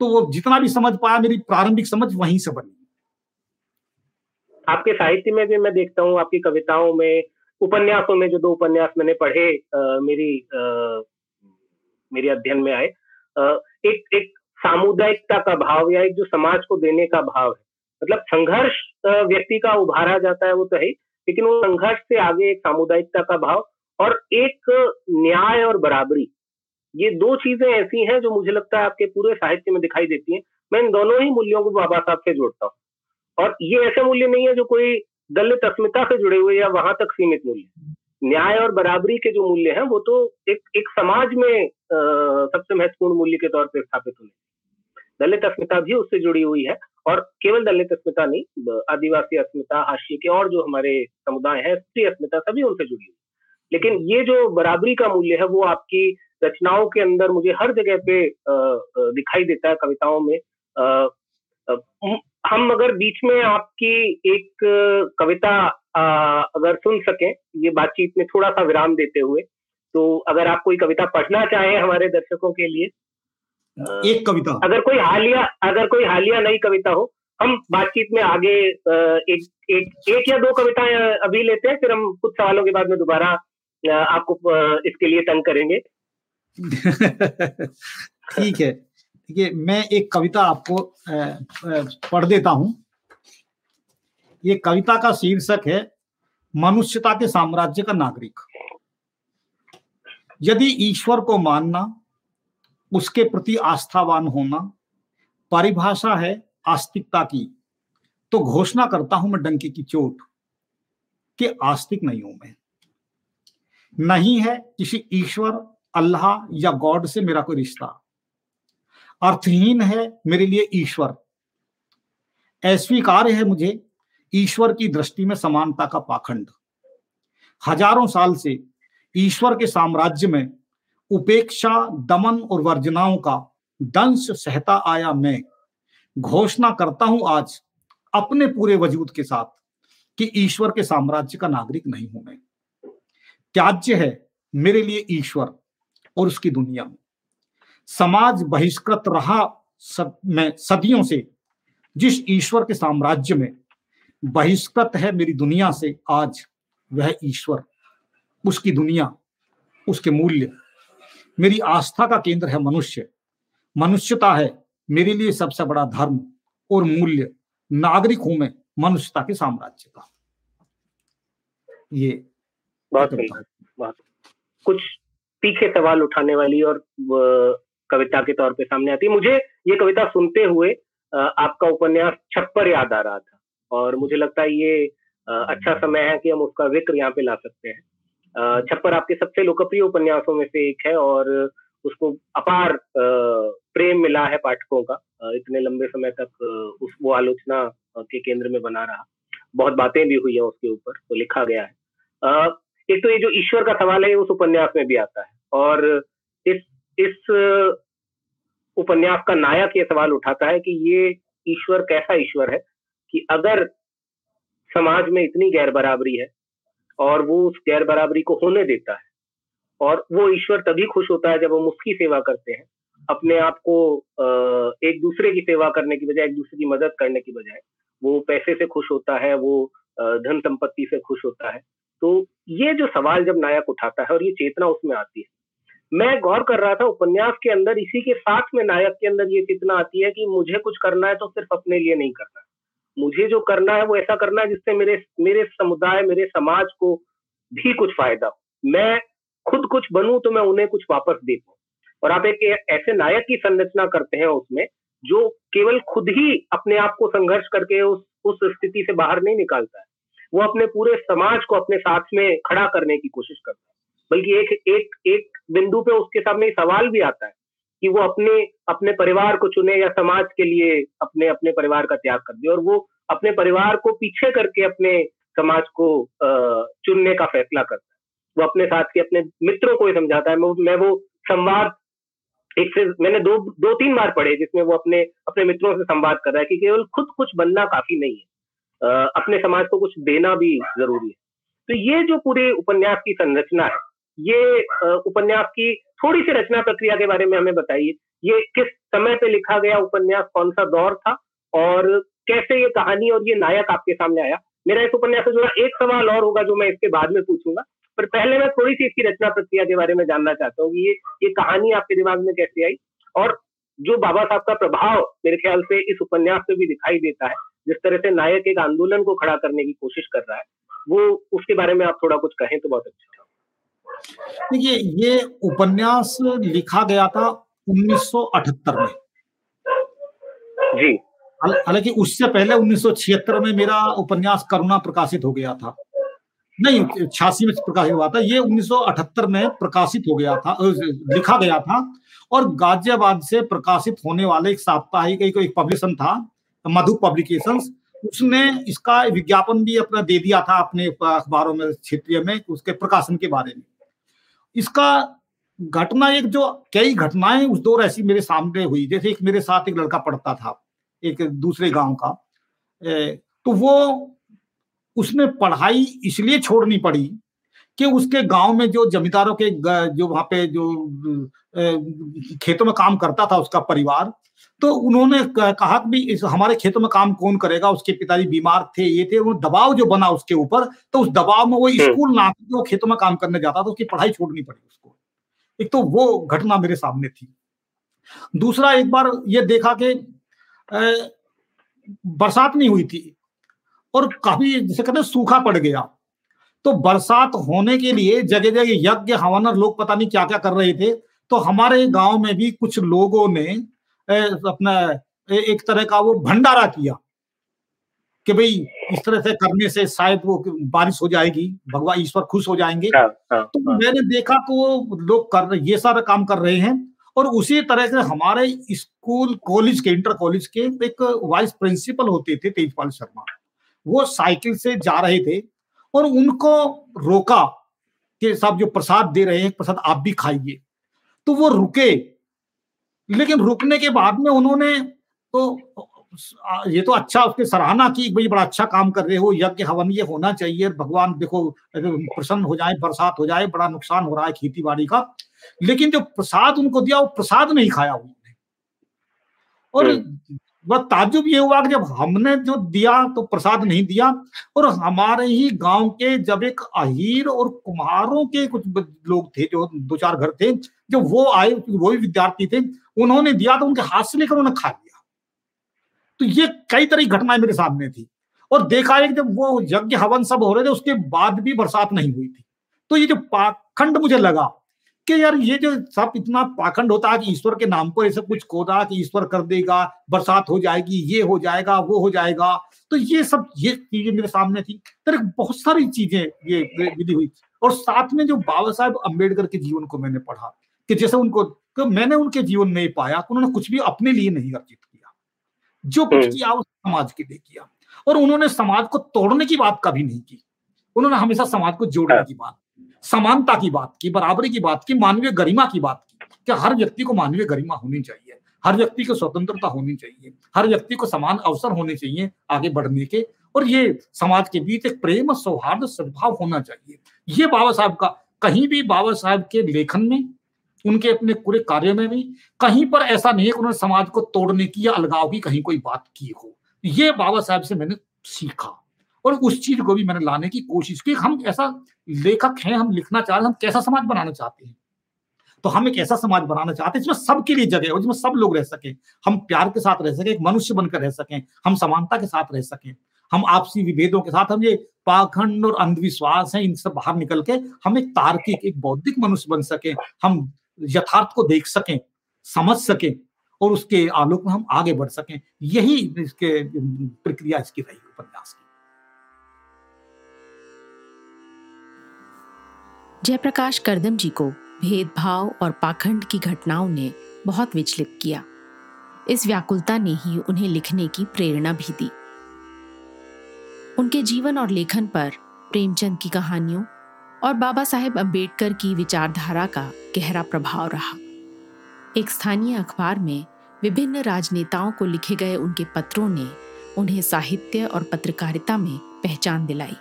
[SPEAKER 3] तो वो जितना भी समझ पाया मेरी प्रारंभिक समझ वहीं से बनी।
[SPEAKER 2] आपके साहित्य में भी मैं देखता हूँ आपकी कविताओं में उपन्यासों में जो दो उपन्यास मैंने पढ़े आ, मेरी आ, मेरे अध्ययन में आए एक एक सामुदायिकता का भाव या एक जो समाज को देने का भाव है। मतलब संघर्ष व्यक्ति का उभारा जाता है वो तो है, लेकिन वो संघर्ष से आगे एक सामुदायिकता का भाव और एक न्याय और बराबरी। ये दो चीज़ें ऐसी हैं जो मुझे लगता है आपके पूरे साहित्य में दिखाई देती हैं। मैं इन दोनों ही मूल्यों को बाबा साहब से जोड़ता हूँ। और ये ऐसे मूल्य नहीं है जो कोई दलित अस्मिता से जुड़े हुए या वहाँ तक सीमित मूल्य। न्याय और बराबरी के जो मूल्य हैं वो तो एक एक समाज में आ, सबसे महत्वपूर्ण मूल्य के तौर पर स्थापित हुए दलित अस्मिता भी उससे जुड़ी हुई है और केवल दलित अस्मिता नहीं आदिवासी अस्मिता हाशिए के और जो हमारे समुदाय है स्त्री अस्मिता सभी उनसे जुड़ी हुई लेकिन ये जो बराबरी का मूल्य है वो आपकी रचनाओं के अंदर मुझे हर जगह पे दिखाई देता है कविताओं में। हम अगर बीच में आपकी एक कविता अगर सुन सकें ये बातचीत में थोड़ा सा विराम देते हुए तो अगर आप कोई कविता पढ़ना चाहें हमारे दर्शकों के लिए
[SPEAKER 3] एक कविता।
[SPEAKER 2] अगर कोई हालिया अगर कोई हालिया नई कविता हो हम बातचीत में आगे एक एक एक या दो कविताएँ अभी लेते हैं फिर हम कुछ सवालों के बाद में दोबारा आपको इसके लिए तंग करेंगे।
[SPEAKER 3] ठीक है। देखिए मैं एक कविता आपको पढ़ देता हूँ। ये कविता का शीर्षक है मनुष्यता के साम्राज्य का नागरिक। यदि ईश्वर को मानना, उसके प्रति आस्थावान होना परिभाषा है आस्तिकता की तो घोषणा करता हूँ मैं डंके की चोट कि आस्तिक नहीं हूँ मैं। नहीं है किसी ईश्वर, अल्लाह या गॉड से मेरा कोई रिश्ता। अर्थहीन है मेरे लिए ईश्वर। अस्वीकार्य है मुझे ईश्वर की दृष्टि में समानता का पाखंड। हज़ारों साल से ईश्वर के साम्राज्य में उपेक्षा दमन और वर्जनाओं का दंश सहता आया मैं। घोषणा करता हूँ आज अपने पूरे वजूद के साथ कि ईश्वर के साम्राज्य का नागरिक नहीं हूँ मैं। त्याज्य है मेरे लिए ईश्वर और उसकी दुनिया। में समाज बहिष्कृत रहा सद, में सदियों से जिस ईश्वर के साम्राज्य में बहिष्कृत है मेरी दुनिया से आज वह ईश्वर। उसकी दुनिया उसके मूल्य। मेरी आस्था का केंद्र है मनुष्य। मनुष्यता है मेरे लिए सबसे बड़ा धर्म और मूल्य। नागरिक हूँ मैं मनुष्यता के साम्राज्य का। ये
[SPEAKER 2] बहुत बहुत। कुछ तीखे सवाल उठाने वाली और कविता के तौर पे सामने आती। है मुझे ये कविता सुनते हुए आपका उपन्यास छप्पर याद आ रहा था। और मुझे लगता है ये अच्छा समय है कि हम उसका ज़िक्र यहाँ पे ला सकते हैं। छप्पर आपके सबसे लोकप्रिय उपन्यासों में से एक है और उसको अपार प्रेम मिला है पाठकों का। इतने लंबे समय तक उस वो आलोचना के केंद्र में बना रहा। बहुत बातें भी हुई है उसके ऊपर तो लिखा गया है। एक तो ये जो ईश्वर का सवाल है उस उपन्यास में भी आता है। और इस इस उपन्यास का नायक ये सवाल उठाता है कि ये ईश्वर कैसा ईश्वर है? कि अगर समाज में इतनी गैर बराबरी है और वो उस गैर बराबरी को होने देता है और वो ईश्वर तभी खुश होता है जब हम उसकी सेवा करते हैं, अपने आप को एक दूसरे की सेवा करने की बजाय, एक दूसरे की मदद करने की बजाय वो पैसे से खुश होता है, वो धन संपत्ति से खुश होता है। तो ये जो सवाल जब नायक उठाता है और ये चेतना उसमें आती है, मैं गौर कर रहा था उपन्यास के अंदर इसी के साथ में नायक के अंदर ये चेतना आती है कि मुझे कुछ करना है तो सिर्फ़ अपने लिए नहीं करना। मुझे जो करना है वो ऐसा करना है जिससे मेरे मेरे समुदाय, मेरे समाज को भी कुछ फ़ायदा हो। मैं खुद कुछ बनूं तो मैं उन्हें कुछ वापस दे पाऊँ। और आप एक ऐसे नायक की संरचना करते हैं उसमें जो केवल खुद ही अपने आप को संघर्ष करके उस उस स्थिति से बाहर नहीं निकालता है। वो अपने पूरे समाज को अपने साथ में खड़ा करने की कोशिश करता है। बल्कि एक एक एक बिंदु पे उसके सामने सवाल भी आता है कि वो अपने अपने परिवार को चुने या समाज के लिए अपने अपने परिवार का त्याग कर दे। और वो अपने परिवार को पीछे करके अपने समाज को चुनने का फैसला करता है। वो अपने साथ के अपने मित्रों को ही समझाता है। मैं वो संवाद एक से, मैंने दो दो तीन बार पढ़े जिसमें वो अपने अपने मित्रों से संवाद कर रहा है कि केवल खुद कुछ बनना काफ़ी नहीं है। अपने समाज को कुछ देना भी ज़रूरी है। तो ये जो पूरे उपन्यास की संरचना है ये उपन्यास की थोड़ी सी रचना प्रक्रिया के बारे में हमें बताइए। ये किस समय पे लिखा गया उपन्यास? कौन सा दौर था? और कैसे ये कहानी और ये नायक आपके सामने आया? मेरा इस उपन्यास से जुड़ा एक सवाल और होगा जो मैं इसके बाद में पूछूँगा। पर पहले मैं थोड़ी सी इसकी रचना प्रक्रिया के बारे में जानना चाहता हूँ ये ये कहानी आपके दिमाग में कैसे आई? और जो बाबा साहब का प्रभाव मेरे ख्याल से इस उपन्यास में भी दिखाई देता है, जिस तरह से नायक एक आंदोलन को खड़ा करने की कोशिश कर रहा है, वो उसके बारे में आप थोड़ा कुछ कहें तो बहुत अच्छा
[SPEAKER 3] देखिए ये उपन्यास लिखा गया था 1978 में।
[SPEAKER 2] जी।
[SPEAKER 3] हालाँकि उससे पहले 1976 में मेरा उपन्यास करुणा प्रकाशित हो गया था। नहीं छियासी में प्रकाशित हुआ था ये 1978 में प्रकाशित हो गया था लिखा गया था और गाजियाबाद से प्रकाशित होने वाले एक साप्ताहिक एक, एक पब्लिशन था मधु पब्लिकेशंस उसने इसका विज्ञापन भी अपना दे दिया था अपने अखबारों में क्षेत्रीय में उसके प्रकाशन के बारे में। इसका घटना एक जो कई घटनाएँ उस दौर ऐसी मेरे सामने हुई। जैसे एक मेरे साथ एक लड़का पढ़ता था, एक दूसरे गाँव का। तो वो उसने पढ़ाई इसलिए छोड़नी पड़ी कि उसके गाँव में जो जमींदारों के जो वहाँ पे जो खेतों में काम करता था उसका परिवार तो उन्होंने कहा कि इस हमारे खेतों में काम कौन करेगा? उसके पिताजी बीमार थे ये थे वो दबाव जो बना उसके ऊपर तो उस दबाव में वो हम्म। स्कूल ना वो खेतों में काम करने जाता तो उसकी पढ़ाई छोड़नी पड़ी उसको। एक तो वो घटना मेरे सामने थी। दूसरा एक बार ये देखा कि बरसात नहीं हुई थी और काफ़ी जैसे कहते सूखा पड़ गया। तो बरसात होने के लिए जगह जगह यज्ञ हवन और लोग पता नहीं क्या क्या कर रहे थे तो हमारे गाँव में भी कुछ लोगों ने अपना एक तरह का वो भंडारा किया कि भाई इस तरह से करने से शायद वो बारिश हो जाएगी भगवान ईश्वर खुश हो जाएँगे। हाँ, हाँ, तो हाँ. मैंने देखा तो वो लोग कर ये सारा काम कर रहे हैं और उसी तरह से हमारे स्कूल कॉलेज के इंटर कॉलेज के एक वाइस प्रिंसिपल होते थे तेजपाल शर्मा। वो साइकिल से जा रहे थे और उनको रोका कि साहब जो प्रसाद दे रहे हैं प्रसाद आप भी खाइए। तो वो रुके लेकिन रुकने के बाद में उन्होंने तो ये तो अच्छा उसके सराहना की भाई बड़ा अच्छा काम कर रहे हो यज्ञ हवन ये होना चाहिए भगवान देखो प्रसन्न हो जाए बरसात हो जाए बड़ा नुकसान हो रहा है खेती बाड़ी का लेकिन जो प्रसाद उनको दिया वो प्रसाद नहीं खाया उन्होंने और हम्म। वह ताजुब ये हुआ कि जब हमने जो दिया तो प्रसाद नहीं दिया और हमारे ही गाँव के जब एक अहीर और कुम्हारों के कुछ लोग थे जो दो चार घर थे जो वो आए वो भी विद्यार्थी थे, उन्होंने दिया तो उनके हाथ से लेकर उन्होंने खा लिया। तो ये कई तरह की घटनाएँ मेरे सामने थी। और देखा है कि जब वो यज्ञ हवन सब हो रहे थे, उसके बाद भी बरसात नहीं हुई थी। तो ये जो पाखंड मुझे लगा कि यार ये जो सब इतना पाखंड होता है कि ईश्वर के नाम पर ऐसा कुछ खोदा कि ईश्वर कर देगा, बरसात हो जाएगी, ये हो जाएगा, वो हो जाएगा। तो ये सब, ये चीज़ें मेरे सामने थी। तरह बहुत सारी चीज़ें ये विधि हुई। और साथ में जो बाबा साहेब अंबेडकर के जीवन को मैंने पढ़ा कि जैसे उनको तो मैंने उनके जीवन में पाया कि उन्होंने कुछ भी अपने लिए नहीं अर्जित किया। जो कुछ हम्म। किया वो समाज के लिए किया। और उन्होंने समाज को तोड़ने की बात कभी नहीं की। उन्होंने हमेशा समाज को जोड़ने हाँ। की बात समानता की बात की बराबरी की बात की मानवीय गरिमा की बात की कि हर व्यक्ति को मानवीय गरिमा होनी चाहिए हर व्यक्ति को स्वतंत्रता होनी चाहिए हर व्यक्ति को समान अवसर होने चाहिए आगे बढ़ने के। और ये समाज के बीच एक प्रेम सौहार्द सद्भाव होना चाहिए। ये बाबा साहब का कहीं भी बाबा साहब के लेखन में उनके अपने पूरे कार्य में भी, कहीं पर ऐसा नहीं है कि उन्होंने समाज को तोड़ने की या अलगाव की कहीं कोई बात की हो। ये बाबा साहब से मैंने सीखा और उस चीज़ को भी मैंने लाने की कोशिश की। हम ऐसा लेखक हैं, हम लिखना चाह रहे हैं, हम कैसा समाज बनाना चाहते हैं? तो हम एक ऐसा समाज बनाना चाहते हैं जिसमें सबके लिए जगह हो जिसमें सब लोग रह सके। हम प्यार के साथ रह सके, एक मनुष्य बनकर रह सकें, हम समानता के साथ रह सकें। हम आपसी विभेदों के साथ, हम ये पाखंड और अंधविश्वास है इनसे बाहर निकल के हम एक तार्किक, एक बौद्धिक मनुष्य बन सके। हम यथार्थ को देख सकें, समझ सकें और उसके आलोक में हम आगे बढ़ सकें। यही इसके, प्रक्रिया इसकी रही उपन्यास की।
[SPEAKER 1] जयप्रकाश करदम जी को भेदभाव और पाखंड की घटनाओं ने बहुत विचलित किया। इस व्याकुलता ने ही उन्हें लिखने की प्रेरणा भी दी। उनके जीवन और लेखन पर प्रेमचंद की कहानियों और बाबा साहेब अंबेडकर की विचारधारा का गहरा प्रभाव रहा। एक स्थानीय अखबार में विभिन्न राजनेताओं को लिखे गए उनके पत्रों ने उन्हें साहित्य और पत्रकारिता में पहचान दिलाई।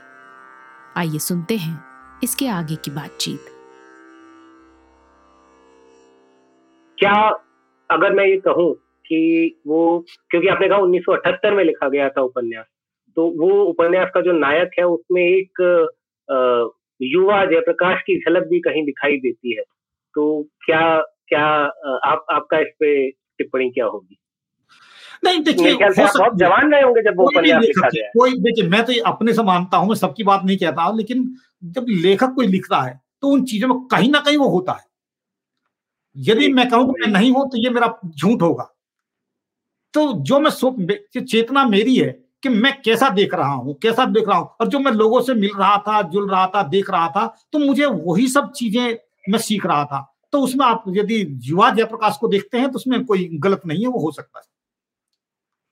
[SPEAKER 1] आइए सुनते हैं इसके आगे की बातचीत।
[SPEAKER 2] क्या अगर मैं ये कहूँ कि वो, क्योंकि आपने कहा 1978 में लिखा गया था उपन्यास तो वो उपन्यास का जो नायक है, उसमें एक युवा जयप्रकाश की झलक भी कहीं दिखाई देती है। तो क्या क्या आप आपका इस पे टिप्पणी क्या होगी?
[SPEAKER 3] नहीं देखिए
[SPEAKER 2] बहुत जवान रहे होंगे जब वो उपन्यास लिखा गया।
[SPEAKER 3] कोई देखिए मैं तो अपने से मानता हूँ मैं सबकी बात नहीं कहता लेकिन जब लेखक कोई लिखता है तो उन चीज़ों में कहीं ना कहीं वो होता है। यदि मैं कहूँ मैं नहीं हूँ तो ये मेरा झूठ होगा। तो जो मैं चेतना मेरी है कि मैं कैसा देख रहा हूँ कैसा देख रहा हूँ? और जो मैं लोगों से मिल रहा था जुल रहा था देख रहा था तो मुझे वही सब चीज़ें मैं सीख रहा था। तो उसमें आप यदि युवा जयप्रकाश को देखते हैं तो उसमें कोई गलत नहीं है वो हो सकता है।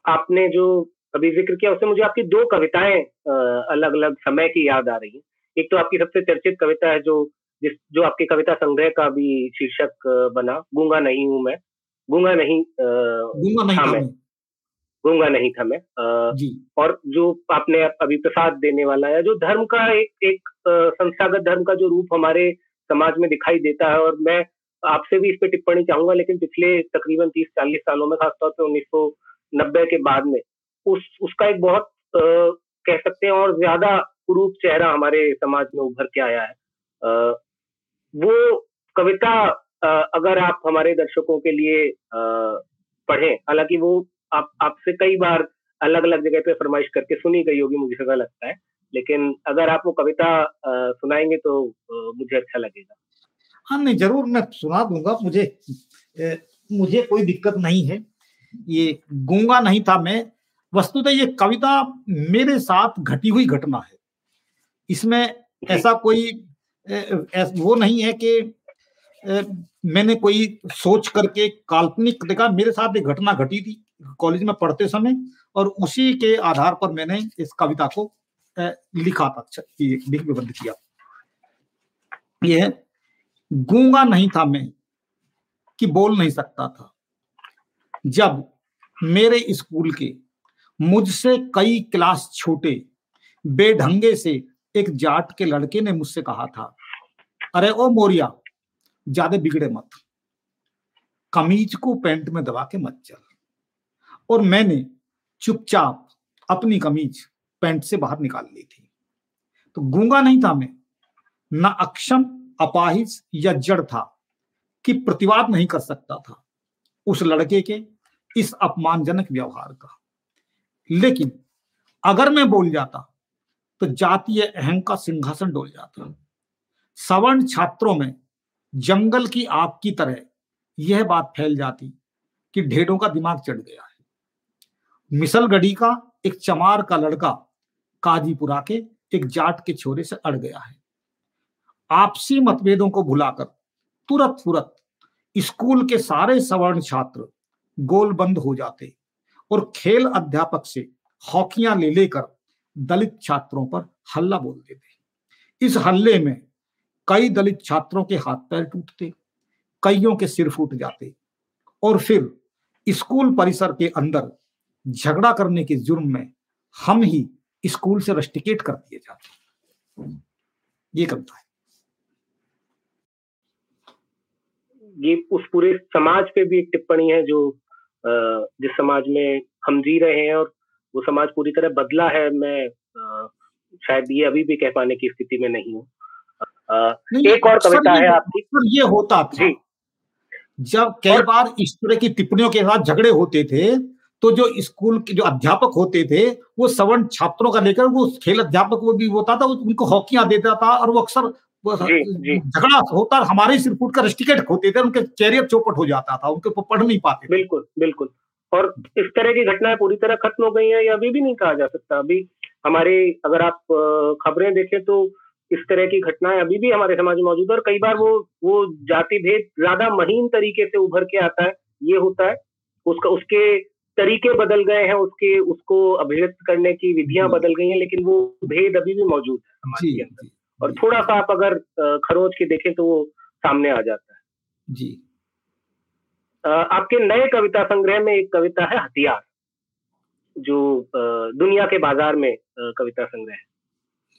[SPEAKER 2] आपने जो अभी ज़िक्र किया उससे मुझे आपकी दो कविताएँ अलग अलग समय की याद आ रही है। एक तो आपकी सबसे चर्चित कविता है जो जिस जो आपकी कविता संग्रह का भी शीर्षक बना गूँगा नहीं हूँ मैं गूँगा नहीं
[SPEAKER 3] गूँगा नहीं
[SPEAKER 2] गूँगा नहीं था मैं। और जो आपने अभी प्रसाद देने वाला है जो धर्म का एक एक संस्थागत धर्म का जो रूप हमारे समाज में दिखाई देता है और मैं आपसे भी इस पर टिप्पणी चाहूँगा लेकिन पिछले तकरीबन तीस चालीस सालों में खासतौर पर उन्नीस सौ नब्बे के बाद में उस उसका एक बहुत आ, कह सकते हैं और ज़्यादा कुरूप चेहरा हमारे समाज में उभर के आया है। आ, वो कविता आ, अगर आप हमारे दर्शकों के लिए पढ़ें हालाँकि वो आप आपसे कई बार अलग अलग जगह पे फरमाइश करके सुनी गई होगी मुझे ऐसा लगता है। लेकिन अगर आप वो कविता सुनाएँगे तो मुझे अच्छा लगेगा।
[SPEAKER 3] हाँ नहीं ज़रूर मैं सुना दूँगा। मुझे ए, मुझे कोई दिक्कत नहीं है। ये गूँगा नहीं था मैं। वस्तुतः ये कविता मेरे साथ घटी हुई घटना है। इसमें ऐसा कोई ए, वो नहीं है कि मैंने कोई सोच करके काल्पनिक देखा मेरे साथ एक घटना घटी थी। कॉलेज में पढ़ते समय और उसी के आधार पर मैंने इस कविता को लिखा था अच्छा निबंध किया। यह गूँगा नहीं था मैं, कि बोल नहीं सकता था। जब मेरे स्कूल के मुझसे कई क्लास छोटे, बेढंगे से एक जाट के लड़के ने मुझसे कहा था, अरे ओ मोरिया, ज़्यादा बिगड़े मत। कमीज को पैंट में दबा के मत चल। और मैंने चुपचाप अपनी कमीज पैंट से बाहर निकाल ली थी। तो गूँगा नहीं था मैं, न अक्षम, अपाहिज या जड़ था कि प्रतिवाद नहीं कर सकता था उस लड़के के, इस अपमानजनक व्यवहार का। लेकिन अगर मैं बोल जाता तो जातीय अहम का सिंहासन डोल जाता। सवर्ण छात्रों में जंगल की आग की तरह यह बात फैल जाती कि ढेरों का दिमाग चढ़ गया है। मिसलगढ़ी का एक चमार का लड़का काजीपुरा के एक जाट के छोरे से अड़ गया है। आपसी मतभेदों को भुलाकर तुरंत तुरंत स्कूल के सारे सवर्ण छात्र गोलबंद हो जाते और खेल अध्यापक से हॉकियाँ ले लेकर दलित छात्रों पर हल्ला बोल देते। इस हल्ले में कई दलित छात्रों के हाथ पैर टूटते, कईयों के सिर फूट जाते और फिर स्कूल परिसर के अंदर झगड़ा करने के जुर्म में हम ही स्कूल से रस्टिकेट कर दिए जाते ये कविता है।
[SPEAKER 2] ये उस पूरे समाज पे भी एक टिप्पणी है जो जिस समाज में हम जी रहे हैं और वो समाज पूरी तरह बदला है मैं शायद ये अभी भी कह पाने की स्थिति में नहीं हूँ। एक और कविता है आपकी।
[SPEAKER 3] ये होता था। जब कई बार इस तरह की टिप्पणियों के साथ झगड़े होते थे तो जो स्कूल के जो अध्यापक होते थे वो सवर्ण छात्रों का लेकर वो खेल अध्यापक वो भी होता था उनको हॉकियाँ देता था और वो अक्सर झगड़ा होता हमारे सिर फुट का रस्टिकेट होते थे उनके कैरियर चौपट हो जाता था उनके पढ़ नहीं पाते
[SPEAKER 2] बिल्कुल बिल्कुल। और इस तरह की घटनाएँ पूरी तरह खत्म हो गई हैं या अभी भी नहीं कहा जा सकता। अभी हमारे अगर आप खबरें देखें तो इस तरह की घटनाएँ अभी भी हमारे समाज में मौजूद है और कई बार वो वो जाति भेद ज़्यादा महीन तरीके से उभर के आता है ये होता है। उसका उसके तरीके बदल गए हैं उसके उसको अभिव्यक्त करने की विधियाँ बदल गई हैं लेकिन वो भेद अभी भी मौजूद है समाज के अंदर। और थोड़ा सा आप अगर खरोच के देखें तो वो सामने आ जाता है।
[SPEAKER 3] जी।
[SPEAKER 2] आपके नए कविता संग्रह में एक कविता है हथियार जो दुनिया के बाज़ार में कविता संग्रह है।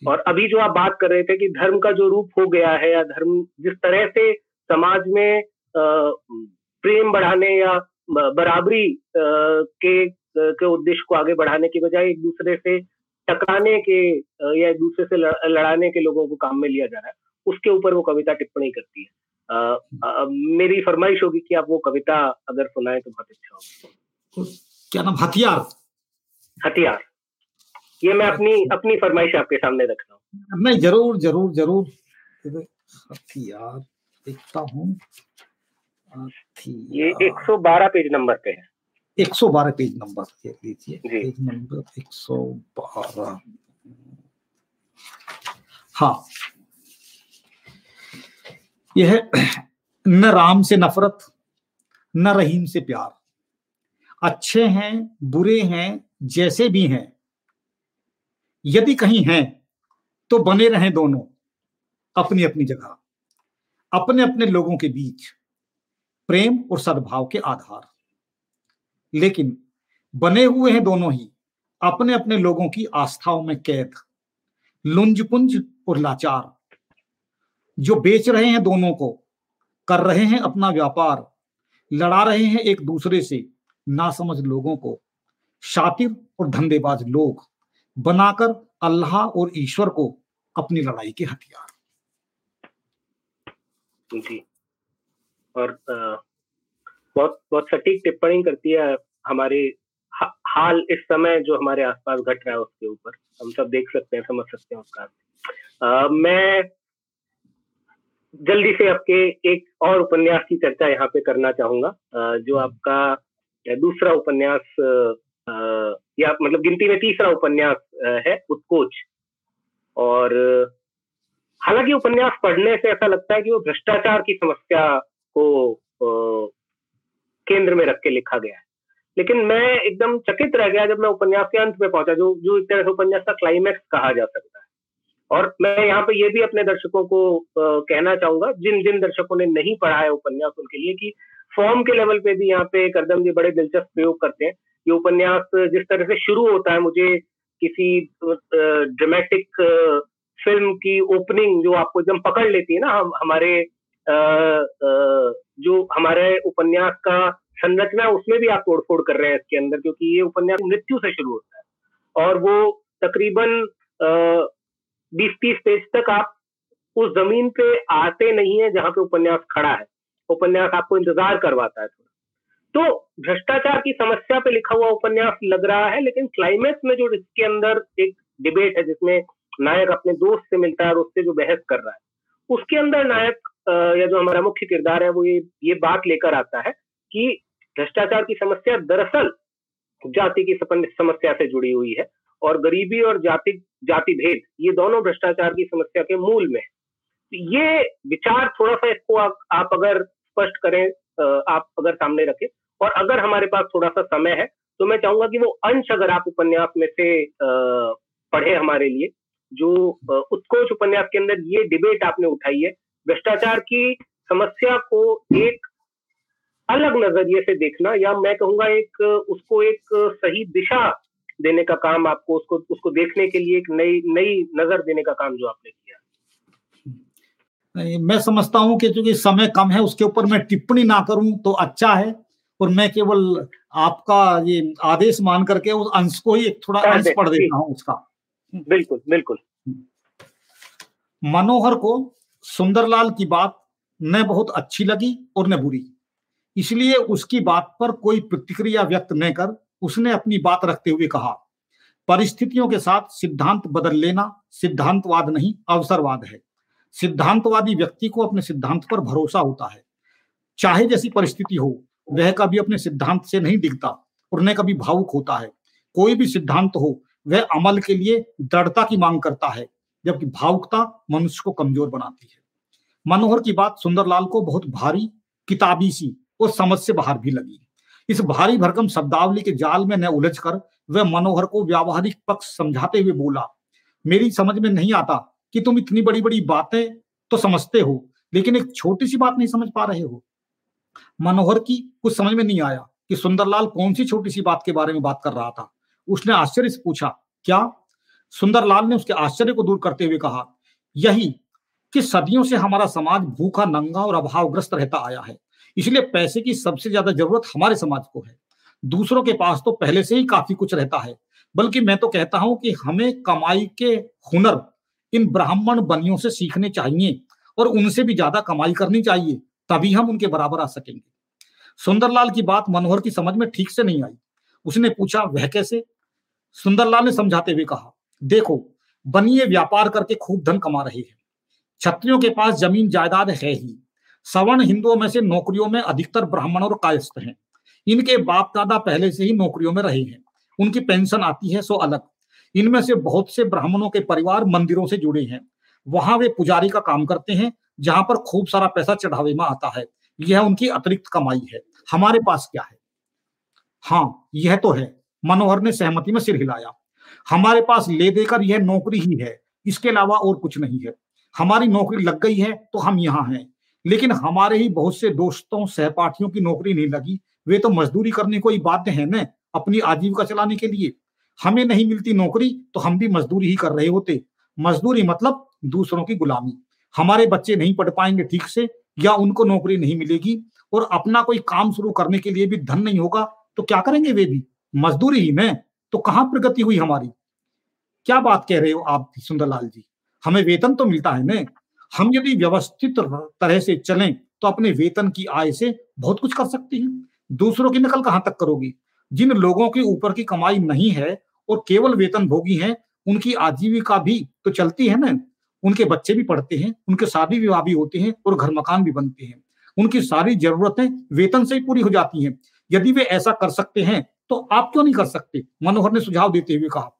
[SPEAKER 2] और अभी जो आप बात कर रहे थे कि धर्म का जो रूप हो गया है या धर्म जिस तरह से समाज में प्रेम बढ़ाने या बराबरी के के उद्देश्य को आगे बढ़ाने की बजाय एक दूसरे से टकराने के या एक दूसरे से लड़ाने के लोगों को काम में लिया जा रहा है। उसके ऊपर वो कविता टिप्पणी करती है। आ, आ, मेरी फरमाइश होगी कि आप वो कविता अगर सुनाए तो बहुत अच्छा
[SPEAKER 3] होगा। क्या नाम? हथियार।
[SPEAKER 2] हथियार। ये मैं अपनी अपनी फरमाइश आपके सामने रख रहा हूँ।
[SPEAKER 3] नहीं ज़रूर ज़रूर ज़रूर। हथियार देखता हूँ।
[SPEAKER 2] ये 112 पेज नंबर पे है।
[SPEAKER 3] 112 पेज नंबर लीजिए। पेज नंबर 112 हाँ। यह न राम से नफरत न रहीम से प्यार। अच्छे हैं बुरे हैं जैसे भी हैं। यदि कहीं हैं तो बने रहें दोनों अपनी अपनी जगह। अपने अपने लोगों के बीच। प्रेम और सद्भाव के आधार। लेकिन बने हुए हैं दोनों ही अपने अपने लोगों की आस्थाओं में कैद, लुंजपुंज और लाचार। जो बेच रहे हैं दोनों को, कर रहे हैं अपना व्यापार, लड़ा रहे हैं एक दूसरे से नासमझ लोगों को, शातिर और धंधेबाज लोग बनाकर अल्लाह और ईश्वर को अपनी लड़ाई के हथियार।
[SPEAKER 2] जी। और बहुत बहुत सटीक टिप्पणी करती है हमारे हाल इस समय जो हमारे आसपास घट रहा है उसके ऊपर। हम सब देख सकते हैं, समझ सकते हैं उसका मैं जल्दी से आपके एक और उपन्यास की चर्चा यहाँ पे करना चाहूँगा। जो आपका दूसरा उपन्यास या मतलब गिनती में तीसरा उपन्यास है उत्कोच। और हालाँकि उपन्यास पढ़ने से ऐसा लगता है कि वो भ्रष्टाचार की समस्या को केंद्र में रख के लिखा गया है। लेकिन मैं एकदम चकित रह गया जब मैं उपन्यास के अंत में पहुँचा, जो जो एक तरह से उपन्यास का क्लाइमैक्स कहा जा सकता है। और मैं यहाँ पे ये भी अपने दर्शकों को कहना चाहूँगा, जिन जिन दर्शकों ने नहीं पढ़ा है उपन्यास, उनके लिए कि फॉर्म के लेवल पे भी यहाँ पे करदम जी बड़े दिलचस्प प्रयोग करते हैं। ये उपन्यास जिस तरह से शुरू होता है, मुझे किसी ड्रामेटिक फ़िल्म की ओपनिंग जो आपको एकदम पकड़ लेती है ना, हम, हमारे जो हमारे उपन्यास का संरचना, उसमें भी आप तोड़फोड़ कर रहे हैं इसके अंदर, क्योंकि ये उपन्यास मृत्यु से शुरू होता है। और वो तकरीबन बीस तीस पेज तक आप उस ज़मीन पे आते नहीं है जहाँ पे उपन्यास खड़ा है। उपन्यास आपको इंतज़ार करवाता है तो भ्रष्टाचार की समस्या पे लिखा हुआ उपन्यास लग रहा है, लेकिन क्लाइमेक्स में जो इसके अंदर एक डिबेट है, जिसमें नायक अपने दोस्त से मिलता है और उससे जो बहस कर रहा है, उसके अंदर नायक या जो हमारा मुख्य किरदार है वो ये ये बात लेकर आता है कि भ्रष्टाचार की समस्या दरअसल जाति की समस्या से जुड़ी हुई है और गरीबी और जाति जाति भेद ये दोनों भ्रष्टाचार की समस्या के मूल में है। ये विचार थोड़ा सा इसको आप, आप अगर स्पष्ट करें आप अगर सामने रखें और अगर हमारे पास थोड़ा सा समय है तो मैं चाहूँगा कि वो अंश अगर आप उपन्यास में से पढ़े हमारे लिए जो उत्कोच उपन्यास के अंदर ये डिबेट आपने उठाई है भ्रष्टाचार की समस्या को एक अलग नज़रिए से देखना या मैं कहूँगा एक उसको एक सही दिशा देने का काम आपको उसको उसको देखने के लिए एक नई नई नज़र देने का काम जो आपने किया।
[SPEAKER 3] मैं समझता हूँ कि चूँकि समय कम है उसके ऊपर मैं टिप्पणी ना करूँ तो अच्छा है और मैं केवल आपका ये आदेश मान करके उस अंश को ही एक थोड़ा अंश पढ़ देता हूँ उसका।
[SPEAKER 2] बिल्कुल बिल्कुल।
[SPEAKER 3] मनोहर को सुंदरलाल की बात न बहुत अच्छी लगी और न बुरी। इसलिए उसकी बात पर कोई प्रतिक्रिया व्यक्त न कर उसने अपनी बात रखते हुए कहा, परिस्थितियों के साथ सिद्धांत बदल लेना सिद्धांतवाद नहीं, अवसरवाद है। सिद्धांतवादी व्यक्ति को अपने सिद्धांत पर भरोसा होता है। चाहे जैसी परिस्थिति हो, वह कभी अपने सिद्धांत से नहीं दिखता और न कभी भावुक होता है। कोई भी सिद्धांत हो, वह अमल के लिए दृढ़ता की मांग करता है। जबकि भावुकता मनुष्य को कमज़ोर बनाती है। मनोहर की बात सुंदरलाल को बहुत भारी, किताबी सी और समझ से बाहर भी लगी। इस भारी भरकम शब्दावली के जाल में न उलझ कर वह मनोहर को व्यावहारिक पक्ष समझाते हुए बोला, मेरी समझ में नहीं आता कि तुम इतनी बड़ी बड़ी बातें तो समझते हो, लेकिन एक छोटी सी बात नहीं समझ पा रहे हो? मनोहर की कुछ समझ में नहीं आया कि सुंदरलाल कौन सी छोटी सी बात के बारे में बात कर रहा था। उसने आश्चर्य से पूछा, क्या सुंदरलाल ने उसके आश्चर्य को दूर करते हुए कहा, यही कि सदियों से हमारा समाज भूखा, नंगा और अभावग्रस्त रहता आया है। इसलिए पैसे की सबसे ज़्यादा ज़रूरत हमारे समाज को है। दूसरों के पास तो पहले से ही काफ़ी कुछ रहता है, बल्कि मैं तो कहता हूँ कि हमें कमाई के हुनर इन ब्राह्मण बनियों से सीखने चाहिए और उनसे भी ज़्यादा कमाई करनी चाहिए, तभी हम उनके बराबर आ सकेंगे। सुंदरलाल की बात मनोहर की समझ में ठीक से नहीं आई। उसने पूछा, वह कैसे? सुंदरलाल ने समझाते हुए कहा देखो, बनिए व्यापार करके खूब धन कमा रहे हैं। छत्रियों के पास ज़मीन जायदाद है ही। सवर्ण हिंदुओं में से नौकरियों में अधिकतर ब्राह्मण और कायस्थ हैं। इनके बाप दादा पहले से ही नौकरियों में रहे हैं। उनकी पेंशन आती है सो अलग। इनमें से बहुत से ब्राह्मणों के परिवार मंदिरों से जुड़े हैं। वहाँ वे पुजारी का काम करते हैं, जहाँ पर खूब सारा पैसा चढ़ावे में आता है। यह उनकी अतिरिक्त कमाई है। हमारे पास क्या है? हाँ यह तो है। मनोहर ने सहमति में सिर हिलाया। हमारे पास ले देकर यह नौकरी ही है, इसके अलावा और कुछ नहीं है। हमारी नौकरी लग गई है तो हम यहाँ हैं। लेकिन हमारे ही बहुत से दोस्तों, सहपाठियों की नौकरी नहीं लगी, वे तो मजदूरी करने को ही बाध्य है न, अपनी आजीविका चलाने के लिए। हमें नहीं मिलती नौकरी तो हम भी मजदूरी ही कर रहे होते। मजदूरी मतलब दूसरों की गुलामी। हमारे बच्चे नहीं पढ़ पाएँगे ठीक से, या उनको नौकरी नहीं मिलेगी, और अपना कोई काम शुरू करने के लिए भी धन नहीं होगा तो क्या करेंगे वे भी? मजदूरी ही में तो कहाँ प्रगति हुई हमारी? क्या बात कह रहे हो आप, सुंदरलाल जी? हमें वेतन तो मिलता है ना? हम यदि व्यवस्थित तरह से चलें तो अपने वेतन की आय से बहुत कुछ कर सकते हैं। दूसरों की नकल कहाँ तक करोगी? जिन लोगों के ऊपर की कमाई नहीं है और केवल वेतन भोगी हैं, उनकी आजीविका भी तो चलती है ना? उनके बच्चे भी पढ़ते हैं, उनके शादी विवाह भी होते हैं और घर मकान भी बनते हैं। उनकी सारी जरूरतें वेतन से ही पूरी हो जाती हैं। यदि वे ऐसा कर सकते हैं तो आप क्यों नहीं कर सकते। मनोहर ने सुझाव देते हुए कहा,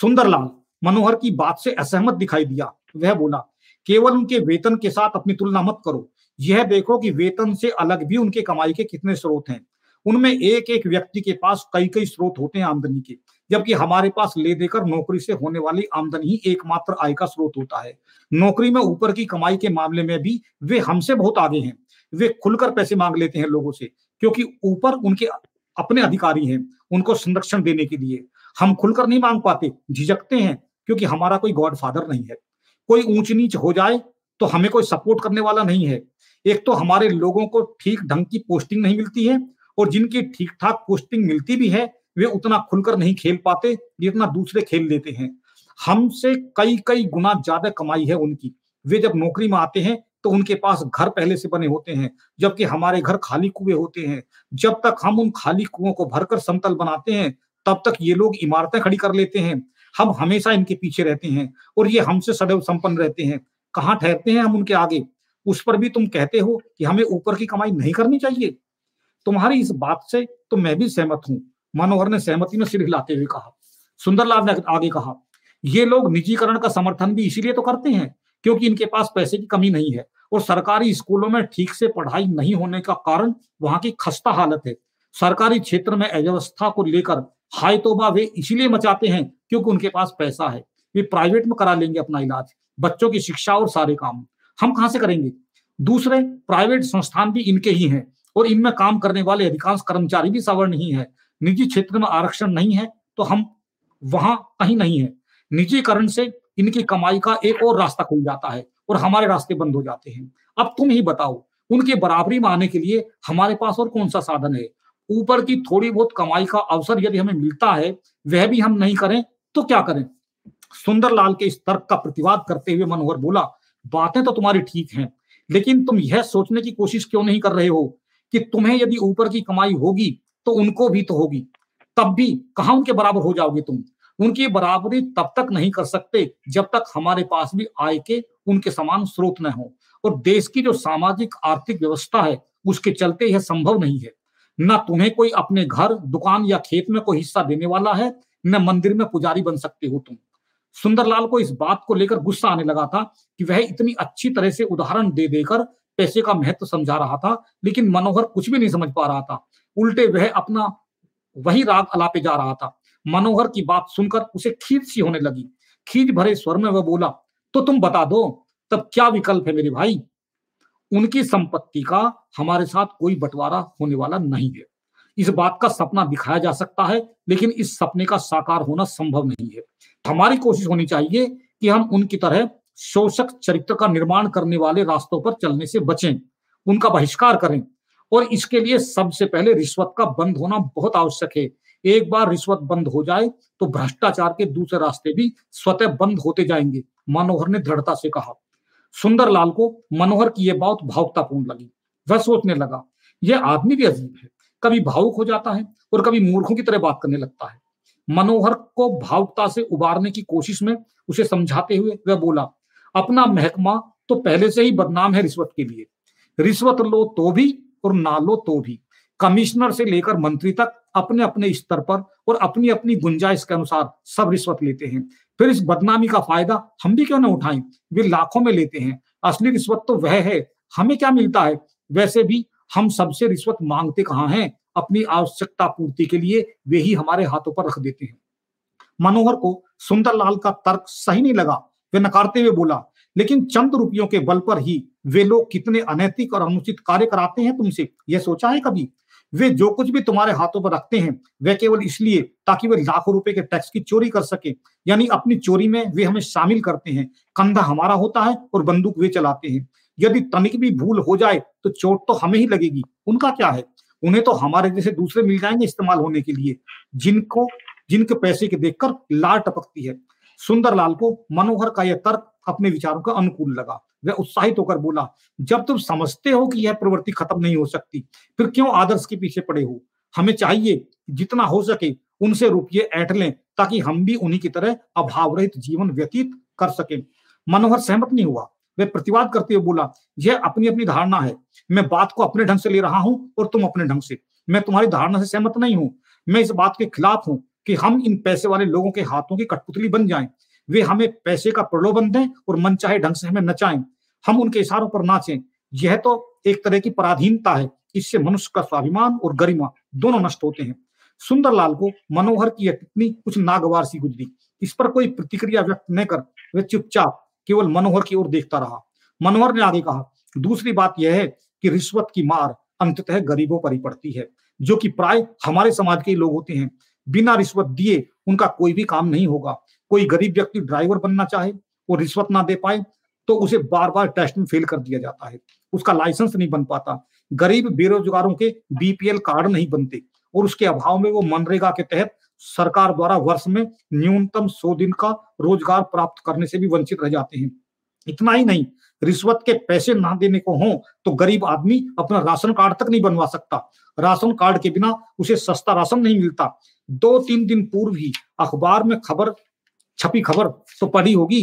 [SPEAKER 3] सुंदरलाल, मनोहर की बात से असहमत दिखाई दिया। वह बोला, केवल उनके वेतन के साथ अपनी तुलना मत करो। यह देखो कि वेतन से अलग भी उनके कमाई के कितने स्रोत हैं। उनमें एक एक व्यक्ति के पास कई कई स्रोत होते हैं आमदनी के, जबकि हमारे पास ले देकर नौकरी से होने वाली आमदनी ही एकमात्र आय का स्रोत होता है। नौकरी में ऊपर की कमाई के मामले में भी वे हमसे बहुत आगे हैं। वे खुलकर पैसे मांग लेते हैं लोगों से, क्योंकि ऊपर उनके अपने अधिकारी हैं, उनको संरक्षण देने के लिए। हम खुलकर नहीं मांग पाते, झिझकते हैं, क्योंकि हमारा कोई गॉड फादर नहीं है। कोई ऊंच नीच हो जाए तो हमें कोई सपोर्ट करने वाला नहीं है। एक तो हमारे लोगों को ठीक ढंग की पोस्टिंग नहीं मिलती है, और जिनकी ठीक ठाक पोस्टिंग मिलती भी है, वे उतना खुलकर नहीं खेल पाते, जितना दूसरे खेल लेते हैं। हमसे कई कई गुना ज़्यादा कमाई है उनकी। वे जब नौकरी में आते हैं तो उनके पास घर पहले से बने होते हैं, जबकि हमारे घर खाली कुएँ होते हैं। जब तक हम उन खाली कुओं को भरकर समतल बनाते हैं, तब तक ये लोग इमारतें खड़ी कर लेते हैं। हम हमेशा इनके पीछे रहते हैं और ये हमसे सदैव संपन्न रहते हैं। कहाँ ठहरते हैं हम उनके आगे? उस पर भी तुम कहते हो कि हमें ऊपर की कमाई नहीं करनी चाहिए। तुम्हारी इस बात से तो मैं भी सहमत हूँ, मनोहर ने सहमति में सिर हिलाते हुए कहा। सुंदरलाल ने आगे कहा, ये लोग निजीकरण का समर्थन भी इसीलिए तो करते हैं, क्योंकि इनके पास पैसे की कमी नहीं है। और सरकारी स्कूलों में ठीक से पढ़ाई नहीं होने का कारण वहाँ की खस्ता हालत है। सरकारी क्षेत्र में अव्यवस्था को लेकर हाई तोबा वे इसीलिए मचाते हैं क्योंकि उनके पास पैसा है। वे प्राइवेट में करा लेंगे अपना इलाज, बच्चों की शिक्षा और सारे काम। हम कहाँ से करेंगे? दूसरे, प्राइवेट संस्थान भी इनके ही हैं और इनमें काम करने वाले अधिकांश कर्मचारी भी सवर्ण ही है। निजी क्षेत्र में आरक्षण नहीं है तो हम वहाँ कहीं नहीं है। निजीकरण से इनकी कमाई का एक और रास्ता खुल जाता है। और हमारे रास्ते बंद हो जाते हैं। अब तुम ही बताओ, उनके बराबरी में आने के लिए हमारे पास और कौन सा साधन है? ऊपर की थोड़ी बहुत कमाई का अवसर यदि हमें मिलता है, वह भी हम नहीं करें तो क्या करें? सुंदरलाल के इस तर्क का प्रतिवाद करते हुए मनोहर बोला, बातें तो तुम्हारी ठीक हैं, लेकिन तुम यह सोचने की कोशिश क्यों नहीं कर रहे हो कि तुम्हें यदि ऊपर की कमाई होगी तो उनको भी तो होगी। तब भी कहा उनके बराबर हो जाओगे तुम? उनकी बराबरी तब तक नहीं कर सकते जब तक हमारे पास भी आय के उनके समान स्रोत न हो। और देश की जो सामाजिक, आर्थिक व्यवस्था है, उसके चलते यह संभव नहीं है। न तुम्हें कोई अपने घर, दुकान या खेत में कोई हिस्सा देने वाला है, न मंदिर में पुजारी बन सकते हो तुम। सुंदरलाल को इस बात को लेकर गुस्सा आने लगा था कि वह इतनी अच्छी तरह से उदाहरण दे देकर पैसे का महत्व समझा रहा था, लेकिन मनोहर कुछ भी नहीं समझ पा रहा था। उल्टे वह अपना वही राग अलापे जा रहा था। मनोहर की बात सुनकर उसे खींच सी होने लगी। खींच भरे स्वर में वह बोला तो तुम बता दो, तब क्या विकल्प है मेरे भाई? उनकी संपत्ति का हमारे साथ कोई बंटवारा होने वाला नहीं है। इस बात का सपना दिखाया जा सकता है, लेकिन इस सपने का साकार होना संभव नहीं है। हमारी कोशिश होनी चाहिए कि हम उनकी तरह शोषक चरित्र का निर्माण करने वाले रास्तों पर चलने से बचें, उनका बहिष्कार करें, और इसके लिए सबसे पहले रिश्वत का बंद होना बहुत आवश्यक है। एक बार रिश्वत बंद हो जाए तो भ्रष्टाचार के दूसरे रास्ते भी स्वतः बंद होते जाएँगे, मनोहर ने दृढ़ता से कहा। सुंदरलाल को मनोहर की यह बात भावुकतापूर्ण लगी। वह सोचने लगा, यह आदमी भी अजीब है। कभी भावुक हो जाता है और कभी मूर्खों की तरह बात करने लगता है। मनोहर को भावुकता से उबारने की कोशिश में उसे समझाते हुए वह बोला, अपना महकमा तो पहले से ही बदनाम है रिश्वत के लिए। रिश्वत लो तो भी और ना लो तो भी। कमिश्नर से लेकर मंत्री तक अपने अपने स्तर पर और अपनी अपनी गुंजाइश के अनुसार सब रिश्वत लेते हैं। फिर इस बदनामी का फ़ायदा हम भी क्यों ना उठाएँ? वे लाखों में लेते हैं। असली रिश्वत तो वह है, हमें क्या मिलता है? वैसे भी हम सबसे रिश्वत मांगते कहाँ हैं? अपनी आवश्यकता पूर्ति के लिए वे ही हमारे हाथों पर रख देते हैं। मनोहर को सुंदरलाल का तर्क सही नहीं लगा। वे नकारते हुए बोला, लेकिन चंद रुपयों के बल पर ही वे लोग कितने अनैतिक और अनुचित कार्य कराते हैं तुमसे? यह सोचा है कभी? वे जो कुछ भी तुम्हारे हाथों पर रखते हैं, वे केवल इसलिए ताकि वे लाखों रुपए के टैक्स की चोरी कर सके। यानी अपनी चोरी में वे हमें शामिल करते हैं। कंधा हमारा होता है और बंदूक वे चलाते हैं। यदि तनिक भी भूल हो जाए तो चोट तो हमें ही लगेगी। उनका क्या है? उन्हें तो हमारे जैसे दूसरे मिल जाएँगे इस्तेमाल होने के लिए। जिनको, जिनके पैसे के देखकर लाल टपकती है। सुंदरलाल को मनोहर का यह तर्क अपने विचारों का अनुकूल लगा। वह उत्साहित होकर बोला, जब तुम समझते हो कि यह प्रवृत्ति खत्म नहीं हो सकती, फिर क्यों आदर्श के पीछे पड़े हो? हमें चाहिए जितना हो सके उनसे रुपये ऐट लें, ताकि हम भी उन्हीं की तरह अभाव रहित जीवन व्यतीत कर सके। मनोहर सहमत नहीं हुआ। वह प्रतिवाद करते हुए बोला, यह अपनी अपनी धारणा है। मैं बात को अपने ढंग से ले रहा हूँ और तुम अपने ढंग से। मैं तुम्हारी धारणा से सहमत नहीं हूँ। मैं इस बात के खिलाफ हूँ। कि हम इन पैसे वाले लोगों के हाथों की कठपुतली बन जाएँ। वे हमें पैसे का प्रलोभन दें और मनचाहे ढंग से हमें नचाएँ। हम उनके इशारों पर नाचें। यह तो एक तरह की पराधीनता है। इससे मनुष्य का स्वाभिमान और गरिमा दोनों नष्ट होते हैं। सुंदरलाल को मनोहर की यह टिप्पणी कुछ नागवार सी गुजरी। इस पर कोई प्रतिक्रिया व्यक्त न कर वे चुपचाप केवल मनोहर की ओर देखता रहा। मनोहर ने आगे कहा, दूसरी बात यह है कि रिश्वत की मार अंततः गरीबों पर ही पड़ती है, जो कि प्राय हमारे समाज के लोग होते हैं। बिना रिश्वत दिए उनका कोई भी काम नहीं होगा। कोई गरीब व्यक्ति ड्राइवर बनना चाहे और रिश्वत ना दे पाए तो उसे बार बार टेस्ट में फेल कर दिया जाता है। उसका लाइसेंस नहीं बन पाता। गरीब बेरोजगारों के बीपीएल कार्ड नहीं बनते और उसके अभाव में वो मनरेगा के तहत सरकार द्वारा वर्ष में न्यूनतम सौ दिन का रोज़गार प्राप्त करने से भी वंचित रह जाते हैं। इतना ही नहीं, रिश्वत के पैसे ना देने को हो तो गरीब आदमी अपना राशन कार्ड तक नहीं बनवा सकता। राशन कार्ड के बिना उसे सस्ता राशन नहीं मिलता। दो तीन दिन पूर्व ही अखबार में खबर, छपी खबर तो पढ़ी होगी।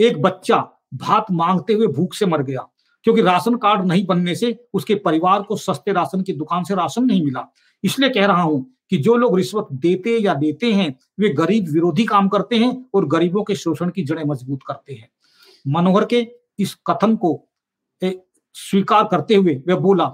[SPEAKER 3] एक बच्चा भात मांगते हुए भूख से मर गया, क्योंकि राशन कार्ड नहीं बनने से उसके परिवार को सस्ते राशन की दुकान से राशन नहीं मिला। इसलिए कह रहा हूँ कि जो लोग रिश्वत देते या देते हैं, वे गरीब विरोधी काम करते हैं और गरीबों के शोषण की जड़ें मज़बूत करते हैं। मनोहर के इस कथन को स्वीकार करते हुए वह बोला,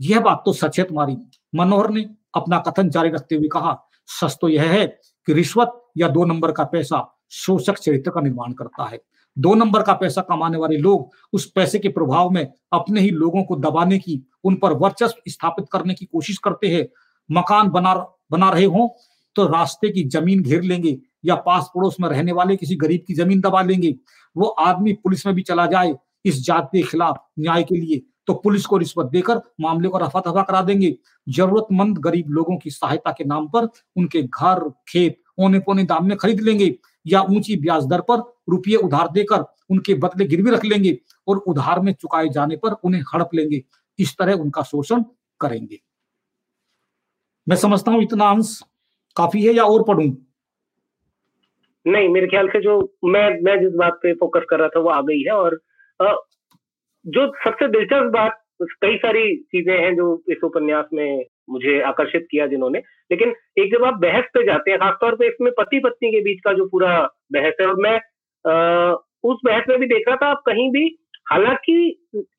[SPEAKER 3] यह बात तो सच है तुम्हारी मनोहर ने अपना कथन जारी रखते हुए कहा सच तो यह है कि रिश्वत या दो नंबर का पैसा शोषक चरित्र का निर्माण करता है। दो नंबर का पैसा कमाने वाले लोग उस पैसे के प्रभाव में अपने ही लोगों को दबाने की, उन पर वर्चस्व स्थापित करने की कोशिश करते हैं। मकान बना बना रहे हो तो रास्ते की ज़मीन घेर लेंगे या पास पड़ोस में रहने वाले किसी गरीब की ज़मीन दबा लेंगे। वो आदमी पुलिस में भी चला जाए, इस जाति के खिलाफ न्याय के लिए तो पुलिस को रिश्वत देकर मामले को रफा दफ़ा करा देंगे। जरूरतमंद गरीब लोगों की सहायता के नाम पर उनके घर, खेत ओने पोने दाम में खरीद लेंगे या ऊँची ब्याज दर पर रुपये उधार देकर उनके बदले गिरवी रख लेंगे और उधार में चुकाए जाने पर उन्हें हड़प लेंगे। इस तरह उनका शोषण करेंगे। मैं समझता हूँ इतना अंश काफ़ी है या और पढ़ू?
[SPEAKER 2] नहीं, मेरे ख्याल से जो मैं मैं जिस बात पे फोकस कर रहा था वो आ गई है और जो सबसे दिलचस्प बात कई सारी चीज़ें हैं जो इस उपन्यास में मुझे आकर्षित किया जिन्होंने। लेकिन एक जब आप बहस पे जाते हैं खासतौर पे इसमें पति पत्नी के बीच का जो पूरा बहस है और मैं आ, उस बहस में भी देख रहा था आप कहीं भी हालाँकि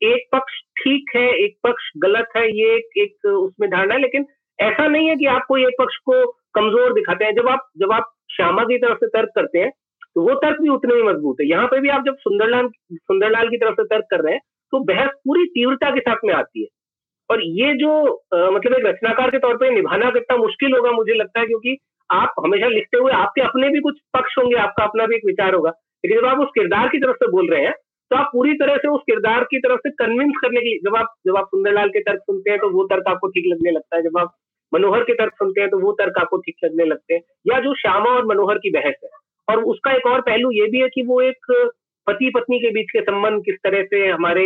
[SPEAKER 2] एक पक्ष ठीक है एक पक्ष गलत है ये एक, एक उसमें धारणा है लेकिन ऐसा नहीं है कि आप कोई एक पक्ष को कमज़ोर दिखाते हैं। जब आप जब आप श्यामा की तरफ़ से तर्क करते हैं तो वो तर्क भी उतने ही मज़बूत है। यहाँ पे भी आप जब सुंदरलाल सुंदरलाल की तरफ़ से तर्क कर रहे हैं तो बहस पूरी तीव्रता के साथ में आती है। और ये जो आ, मतलब एक रचनाकार के तौर पर निभाना कितना मुश्किल होगा मुझे लगता है क्योंकि आप हमेशा लिखते हुए आपके अपने भी कुछ पक्ष होंगे आपका अपना भी एक विचार होगा। लेकिन जब आप उस किरदार की तरफ़ से बोल रहे हैं तो आप पूरी तरह से उस किरदार की तरफ़ से कन्विंस करने की जब आप जब आप सुंदरलाल के तर्क सुनते हैं तो वो तर्क आपको ठीक लगने लगता है। जब आप मनोहर के तर्क सुनते हैं तो वो तर्क आपको ठीक लगने लगते हैं। या जो श्यामा और मनोहर की बहस है। और उसका एक और पहलू ये भी है कि वो एक पति पत्नी के बीच के संबंध किस तरह से हमारे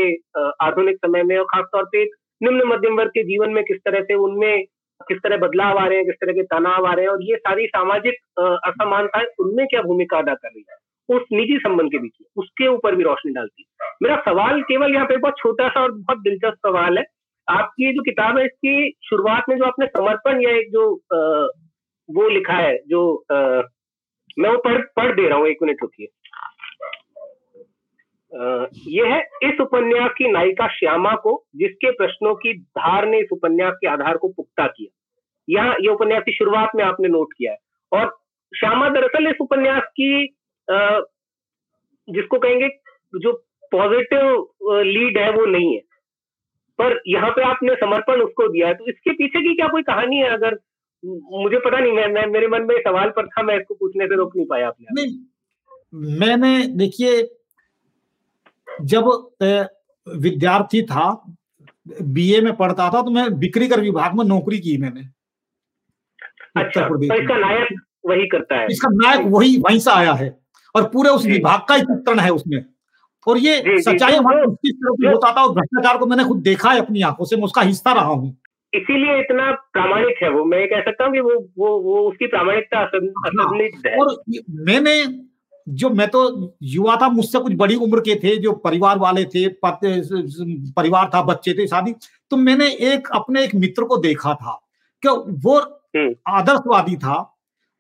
[SPEAKER 2] आधुनिक समय में और खासतौर पे निम्न मध्यम वर्ग के जीवन में किस तरह से उनमें किस तरह बदलाव आ रहे हैं किस तरह के तनाव आ रहे हैं और ये सारी सामाजिक असमानताएँ उनमें क्या भूमिका अदा कर रही है? उस निजी संबंध के बीच में उसके ऊपर भी रोशनी डालती है। मेरा सवाल केवल यहाँ पे बहुत छोटा सा और बहुत दिलचस्प सवाल है। आपकी जो किताब है इसकी शुरुआत में जो आपने समर्पण या एक जो आ, वो लिखा है जो आ, मैं वो पढ़ पढ़ दे रहा हूँ एक मिनट रुकिए। यह है इस उपन्यास की नायिका श्यामा को जिसके प्रश्नों की धार ने इस उपन्यास के आधार को पुख्ता किया। यहाँ उपन्यास की शुरुआत में आपने नोट किया है। और श्यामा दरअसल इस उपन्यास की जिसको कहेंगे जो पॉजिटिव लीड है वो नहीं है। पर यहाँ पे आपने समर्पण उसको दिया है। तो इसके पीछे की क्या कोई कहानी है? अगर मुझे पता नहीं मैं, मैं मेरे मन में सवाल पर था मैं इसको पूछने से रोक नहीं पाया आपने।
[SPEAKER 3] मैंने देखिए जब विद्यार्थी था बीए में पढ़ता था तो मैं बिक्री कर विभाग में नौकरी की मैंने।
[SPEAKER 2] अच्छा तो इसका नायक वही करता है।
[SPEAKER 3] इसका नायक वही वहीं से आया है। और पूरे उस विभाग का ही चित्रण है उसमें। और ये सच्चाई तो होता था और भ्रष्टाचार को मैंने खुद देखा है अपनी आँखों से मैं उसका हिस्सा रहा हूँ।
[SPEAKER 2] इसीलिए इतना प्रामाणिक है वो। मैं कह सकता हूँ कि वो वो वो उसकी प्रामाणिकता हाँ, है।
[SPEAKER 3] और मैंने जो मैं तो युवा था मुझसे कुछ बड़ी उम्र के थे जो परिवार वाले थे परिवार था बच्चे थे शादी तो मैंने एक अपने एक मित्र को देखा था कि वो हम्म। आदर्शवादी था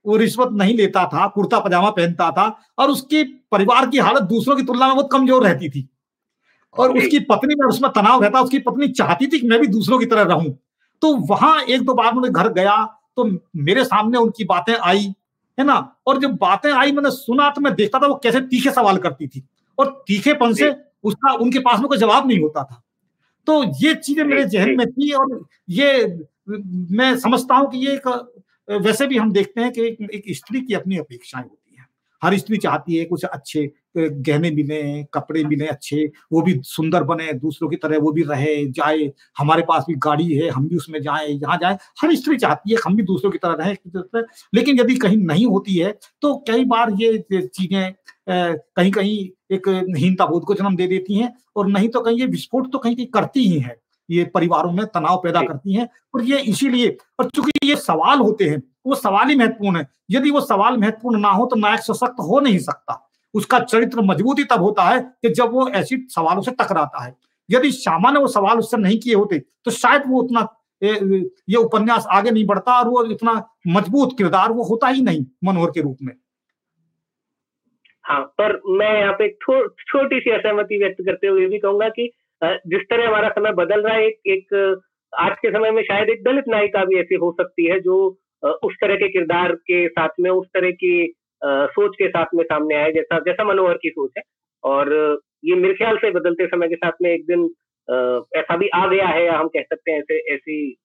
[SPEAKER 3] वो रिश्वत नहीं लेता था कुर्ता पजामा पहनता था और उसके परिवार की हालत दूसरों की तुलना में बहुत कमज़ोर रहती थी। और उसकी पत्नी में उसमें तनाव रहता उसकी पत्नी चाहती थी कि मैं भी दूसरों की तरह रहूँ। तो वहाँ एक दो बार मैंने घर गया तो मेरे सामने उनकी बातें आई है ना? और जब बातें आई मैंने सुना तो मैं देखता था वो कैसे तीखे सवाल करती थी। और तीखेपन से उसका उनके पास में कोई जवाब नहीं होता था। तो ये चीज़ें मेरे जहन में थी और ये मैं समझता हूँ कि ये एक वैसे भी हम देखते हैं कि एक, एक स्त्री की अपनी अपेक्षाएँ होती हैं। हर स्त्री चाहती है कुछ अच्छे गहने मिले कपड़े मिले अच्छे वो भी सुंदर बने दूसरों की तरह वो भी रहे जाए हमारे पास भी गाड़ी है हम भी उसमें जाए यहाँ जाए। हर स्त्री चाहती है हम भी दूसरों की तरह रहे लेकिन यदि कहीं नहीं होती है तो कई बार ये चीज़ें कहीं कहीं एक हीनता बोध को जन्म दे देती हैं और नहीं तो कहीं ये विस्फोट तो कहीं कहीं करती ही है। ये परिवारों में तनाव पैदा करती हैं और ये इसीलिए और चूँकि ये सवाल होते हैं वो सवाल ही महत्वपूर्ण है। यदि वो सवाल महत्वपूर्ण ना हो तो नायक सशक्त हो नहीं सकता। उसका चरित्र मजबूती तब होता है कि जब वो ऐसी सवालों से टकराता है। यदि सामान्य वो सवाल उससे नहीं किए होते तो शायद वो उतना ये उपन्यास आगे नहीं बढ़ता और वो इतना मज़बूत किरदार वो होता ही नहीं मनोहर के रूप में।
[SPEAKER 2] हाँ पर मैं यहाँ पे छोटी सी असहमति व्यक्त करते हुए भी कहूँगा कि जिस तरह हमारा समय बदल रहा है, एक एक, आज के समय में शायद एक दलित नायिका भी ऐसी हो सकती है जो उस तरह के किरदार के साथ में, उस तरह की सोच के साथ में सामने आए जैसा जैसा मनोहर की सोच है। और ये मेरे ख्याल से बदलते समय के साथ में एक दिन ऐसा भी आ गया है या हम कह सकते हैं ऐसे ऐसी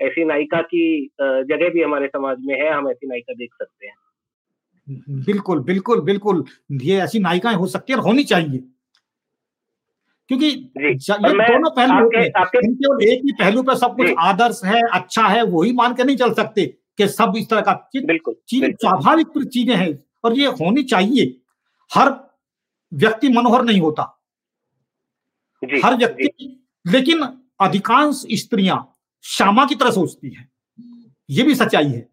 [SPEAKER 2] ऐसी नायिका की जगह भी हमारे समाज में है हम ऐसी नायिका देख सकते हैं।
[SPEAKER 3] बिल्कुल बिल्कुल बिल्कुल। ये ऐसी नायिकाएँ हो सकती है और होनी चाहिए। क्योंकि ये दोनों पहलू हैं। केवल एक ही पहलू पर सब कुछ आदर्श है अच्छा है वही मान के नहीं चल सकते। कि सब इस तरह का चीज़ स्वाभाविक चीज़ें हैं और ये होनी चाहिए। हर व्यक्ति मनोहर नहीं होता। हर व्यक्ति लेकिन अधिकांश स्त्रियाँ श्यामा की तरह सोचती हैं। ये भी सच्चाई है।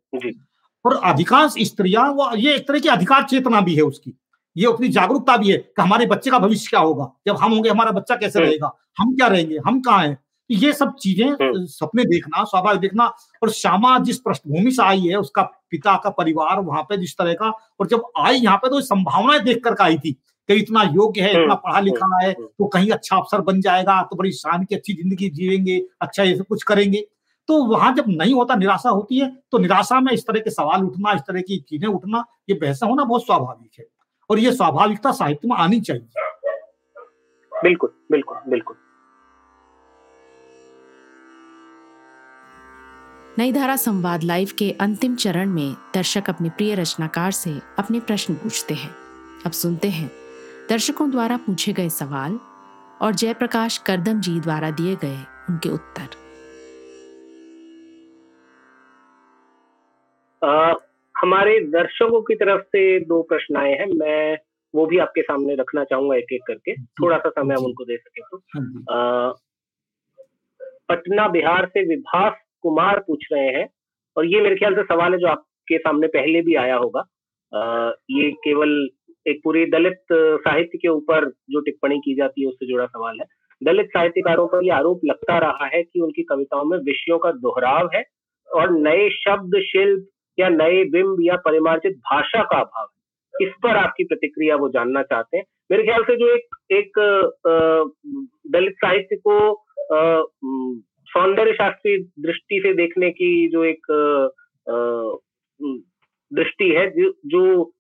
[SPEAKER 3] और अधिकांश स्त्रियाँ वो ये एक तरह की अधिकार चेतना भी है उसकी। ये अपनी जागरूकता भी है कि हमारे बच्चे का भविष्य क्या होगा? जब हम होंगे हमारा बच्चा कैसे हम्म। रहेगा? हम क्या रहेंगे? हम कहाँ हैं? ये सब चीज़ें हम्म। सपने देखना स्वाभाविक देखना। और श्यामा जिस पृष्ठभूमि से आई है उसका पिता का परिवार वहाँ पे जिस तरह का और जब आई यहाँ पे तो संभावनाएँ देख कर आई थी कि इतना योग्य है इतना हम्म, पढ़ा लिखा है। तो कहीं अच्छा अफसर बन जाएगा तो बड़ी शान की अच्छी ज़िंदगी जीवेंगे अच्छा ये सब कुछ करेंगे। तो वहाँ जब नहीं होता निराशा होती है तो निराशा में इस तरह के सवाल उठना इस तरह की चीज़ें उठना ये बहसा होना बहुत स्वाभाविक है। और ये स्वाभाविकता साहित्य में आनी चाहिए।
[SPEAKER 2] बिल्कुल बिल्कुल बिल्कुल।
[SPEAKER 1] नई धारा संवाद लाइव के अंतिम चरण में दर्शक अपने प्रिय रचनाकार से अपने प्रश्न पूछते हैं। अब सुनते हैं। दर्शकों द्वारा पूछे गए सवाल और जयप्रकाश करदम जी द्वारा दिए गए उनके उत्तर।
[SPEAKER 2] आ, हमारे दर्शकों की तरफ़ से दो प्रश्न आए हैं। मैं वो भी आपके सामने रखना चाहूँगा एक एक करके। थोड़ा सा समय हम उनको दे सके तो। हाँ पटना बिहार से विभास कुमार पूछ रहे हैं और ये मेरे ख्याल से सवाल है जो आपके सामने पहले भी आया होगा। आ, ये केवल एक पूरी दलित साहित्य के ऊपर जो टिप्पणी की जाती है उससे जुड़ा सवाल है। दलित साहित्यकारों पर यह आरोप लगता रहा है कि उनकी कविताओं में विषयों का दोहराव है और नए शब्द शिल्प या नए बिंब या परिमार्जित भाषा का अभाव है। इस पर आपकी प्रतिक्रिया वो जानना चाहते हैं। मेरे ख्याल से जो एक एक दलित साहित्य को सौंदर्य शास्त्रीय दृष्टि से देखने की जो एक दृष्टि है जो, जो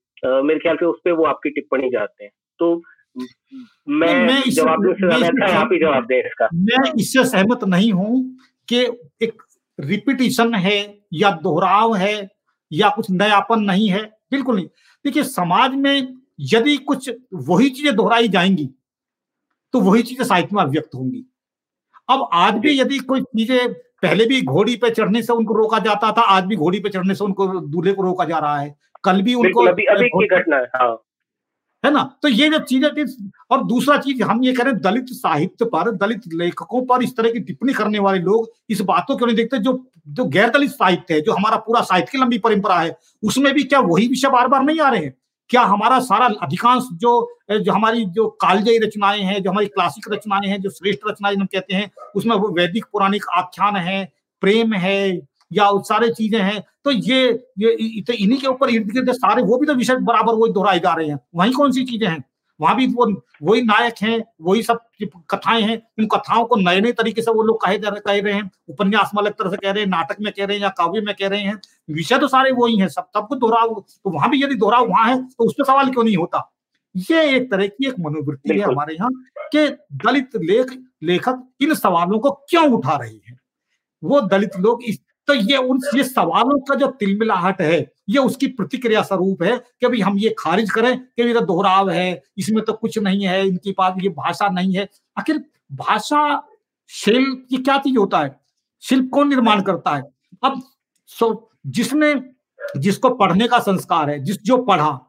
[SPEAKER 2] मेरे ख्याल से उस पर वो आपकी टिप्पणी जाते हैं। तो मैं, मैं जवाब अच्छा आप ही जवाब दें इसका।
[SPEAKER 3] मैं इससे सहमत नहीं हूँ कि एक रिपीटिशन है या दोहराव है या कुछ नयापन नहीं है बिल्कुल नहीं। देखिए समाज में यदि कुछ वही चीज़ें दोहराई जाएँगी तो वही चीज़ें साहित्य में अभिव्यक्त होंगी। अब आज भी यदि कोई चीज़ें पहले भी घोड़ी पे चढ़ने से उनको रोका जाता था आज भी घोड़ी पे चढ़ने से उनको दूल्हे को रोका जा रहा है। कल भी उनको
[SPEAKER 2] अभी अभी की घटना है हाँ।
[SPEAKER 3] है ना? तो ये जो चीज़ें और दूसरा चीज़ हम ये कह रहे हैं दलित साहित्य पर दलित लेखकों पर इस तरह की टिप्पणी करने वाले लोग इस बातों क्यों नहीं देखते जो जो गैर दलित साहित्य है जो हमारा पूरा साहित्य की लंबी परंपरा है उसमें भी क्या वही विषय बार बार नहीं आ रहे हैं? क्या हमारा सारा अधिकांश जो जो हमारी जो कालजयी रचनाएँ हैं, जो हमारी क्लासिक रचनाएँ हैं, जो श्रेष्ठ रचनाएँ हम कहते हैं, उसमें वो वैदिक पौराणिक आख्यान है, प्रेम है, या सारे चीज़ें हैं तो ये ये तो इन्हीं के ऊपर इर्द गिर्द सारे वो भी तो विषय बराबर वही दोहराए जा रहे हैं। वही कौन सी चीज़ें हैं? वहाँ भी वो वही नायक हैं वही सब कथाएँ हैं उन कथाओं को नए नए तरीके से वो लोग कहे कह रहे हैं उपन्यास में अलग तरह से कह रहे हैं नाटक में कह रहे हैं या काव्य में कह रहे हैं। विषय तो सारे वही हैं सब सब कुछ दोहराव तो वहाँ भी यदि दोहराव वहाँ है तो उस पर सवाल क्यों नहीं होता? ये एक तरह की एक मनोवृत्ति है हमारे यहाँ के दलित लेख लेखक इन सवालों को क्यों उठा रहे हैं? वो दलित लोग इस तो ये उन, ये सवालों का जो तिलमिलाहट है, ये उसकी प्रतिक्रिया स्वरूप है कि भाई हम ये खारिज करें कि ये तो दोहराव है, इसमें तो कुछ नहीं है, इनकी पास ये भाषा नहीं है। आखिर भाषा शिल्प ये क्या चीज़ होता है? शिल्प कौन निर्माण करता है? अब सो, जिसने, जिसको पढ़ने का संस्कार है, जिस, जो पढ़ा,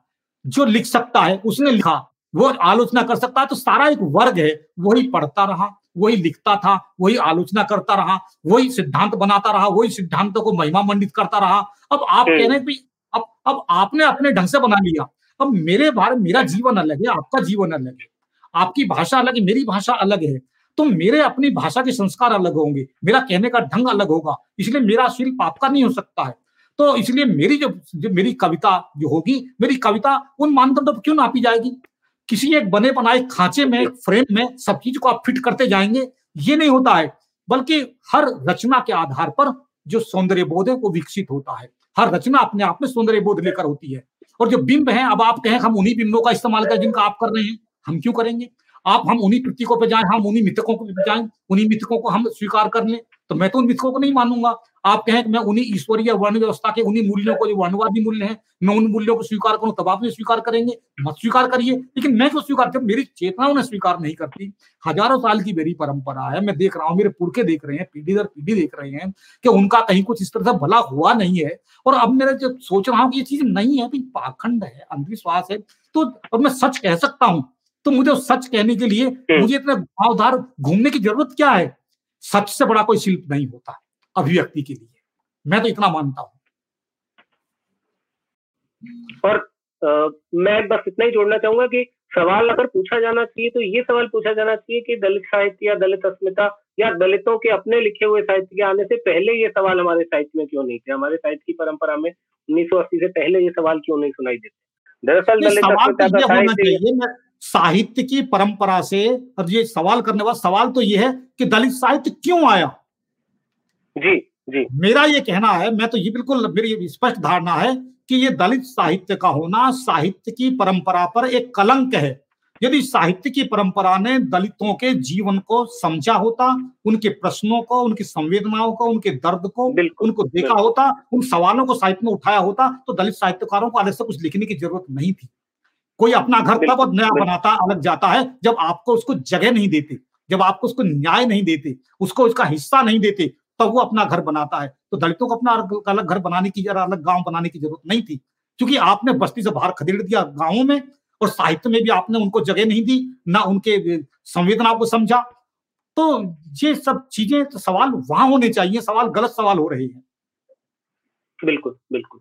[SPEAKER 3] जो लिख सकता है, उसने लिखा, वो आलोचना कर सकता है तो सारा एक वर्ग है, वही पढ़ता रहा। वही लिखता था वही आलोचना करता रहा वही सिद्धांत बनाता रहा वही सिद्धांतों को महिमा मंडित करता रहा। अब आप कह रहे हैं अब अब आपने अपने ढंग से बना लिया। अब मेरे बारे मेरा जीवन अलग है आपका जीवन अलग है। आपकी भाषा अलग है मेरी भाषा अलग है। तो मेरे अपनी भाषा के संस्कार अलग होंगे मेरा कहने का ढंग अलग होगा इसलिए मेरा शिल्प आपका नहीं हो सकता है। तो इसलिए मेरी जो, जो मेरी कविता जो होगी मेरी कविता उन मानदंडों पर क्यों नापी जाएगी? किसी एक बने बनाए खांचे में फ्रेम में सब चीज़ को आप फिट करते जाएँगे, ये नहीं होता है। बल्कि हर रचना के आधार पर जो सौंदर्य बोध है वो विकसित होता है। हर रचना अपने आप में सौंदर्य बोध लेकर होती है। और जो बिंब है, अब आप कहें हम उन्हीं बिंबों का इस्तेमाल करें जिनका आप कर रहे हैं, हम क्यों करेंगे? आप हम उन्हीं प्रतीकों पर जाएँ, हम उन्हीं मिथकों को जाएँ उन्हीं मिथकों को हम स्वीकार कर लें। तो मैं तो उन मिथकों को नहीं मानूँगा। आप कहें कि मैं उन्हीं ईश्वरीय वर्ण व्यवस्था के उन्हीं मूल्यों को जो वर्णवादी मूल्य है मैं उन मूल्यों को स्वीकार करूँ तब आप भी स्वीकार करेंगे। मत स्वीकार करिए लेकिन मैं क्यों स्वीकार जब मेरी चेतना उन्हें स्वीकार नहीं करती हज़ारों साल की मेरी परंपरा है मैं देख रहा हूँ मेरे पुरखे देख रहे हैं पीढ़ी दर पीढ़ी देख रहे हैं कि उनका कहीं कुछ इस तरह से भला हुआ नहीं है। और अब मेरा जो सोच रहा हूँ कि ये चीज़ नहीं है पाखंड है अंधविश्वास है तो अब मैं सच कह सकता हूँ। तो मुझे सच कहने के लिए हम्म। मुझे इतना घुमावदार घूमने की ज़रूरत क्या है? सच से बड़ा कोई शिल्प नहीं होता अभिव्यक्ति के लिए। मैं तो इतना मानता हूँ।
[SPEAKER 2] और आ, मैं बस इतना ही जोड़ना चाहूँगा कि सवाल अगर पूछा जाना चाहिए तो ये सवाल पूछा जाना चाहिए कि दलित साहित्य या दलित अस्मिता या दलितों के अपने लिखे हुए साहित्य के आने से पहले ये सवाल हमारे साहित्य में क्यों नहीं थे? हमारे साहित्य की परंपरा में 1980 से पहले ये सवाल क्यों नहीं सुनाई देते?
[SPEAKER 3] दरअसल दलित तो साहित्य की परंपरा से अब ये सवाल करने वाला सवाल तो ये है कि दलित साहित्य क्यों आया?
[SPEAKER 2] जी जी।
[SPEAKER 3] मेरा ये कहना है मैं तो ये बिल्कुल मेरी स्पष्ट धारणा है कि ये दलित साहित्य का होना साहित्य की परंपरा पर एक कलंक है। यदि साहित्य की परंपरा ने दलितों के जीवन को समझा होता उनके प्रश्नों को उनकी संवेदनाओं को उनके दर्द को उनको देखा होता उन सवालों को साहित्य में उठाया होता तो दलित साहित्यकारों को अलग से कुछ लिखने की ज़रूरत नहीं थी। कोई अपना घर तब नया बनाता अलग जाता है जब आपको उसको जगह नहीं देते जब आपको उसको न्याय नहीं देते उसको उसका हिस्सा नहीं देते तब वो अपना घर बनाता है। तो दलितों को अपना अलग घर बनाने की अलग गाँव बनाने की ज़रूरत नहीं थी क्योंकि आपने बस्ती से बाहर खदेड़ दिया गाँवों में और साहित्य में भी आपने उनको जगह नहीं दी ना उनके संवेदना को समझा। तो ये सब चीज़ें तो सवाल वहाँ होने चाहिए सवाल गलत सवाल हो रहे हैं।
[SPEAKER 2] बिल्कुल बिल्कुल।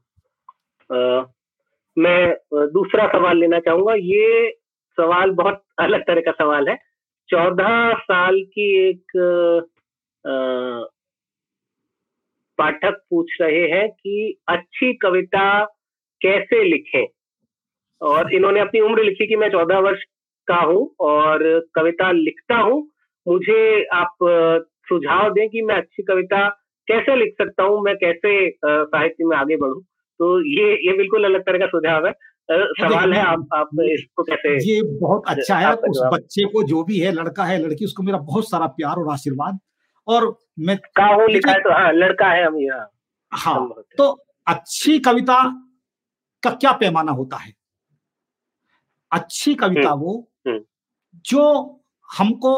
[SPEAKER 2] मैं दूसरा सवाल लेना चाहूँगा। ये सवाल बहुत अलग तरह का सवाल है। चौदह साल की एक पाठक पूछ रहे हैं कि अच्छी कविता कैसे लिखें? और इन्होंने अपनी उम्र लिखी कि मैं चौदह वर्ष का हूँ और कविता लिखता हूँ। मुझे आप सुझाव दें कि मैं अच्छी कविता कैसे लिख सकता हूँ? मैं कैसे साहित्य में आगे बढ़ूं? तो ये ये बिल्कुल अलग तरह का सुझाव है। सवाल है आप आप इसको कैसे
[SPEAKER 3] ये बहुत अच्छा है उस बच्चे को जो भी है लड़का है लड़की उसको मेरा बहुत सारा प्यार और आशीर्वाद। और मैं
[SPEAKER 2] कहा लिखा है तो हाँ लड़का है हम यहाँ।
[SPEAKER 3] हाँ तो अच्छी कविता का क्या पैमाना होता है? अच्छी कविता हम्म, वो हम्म। जो हमको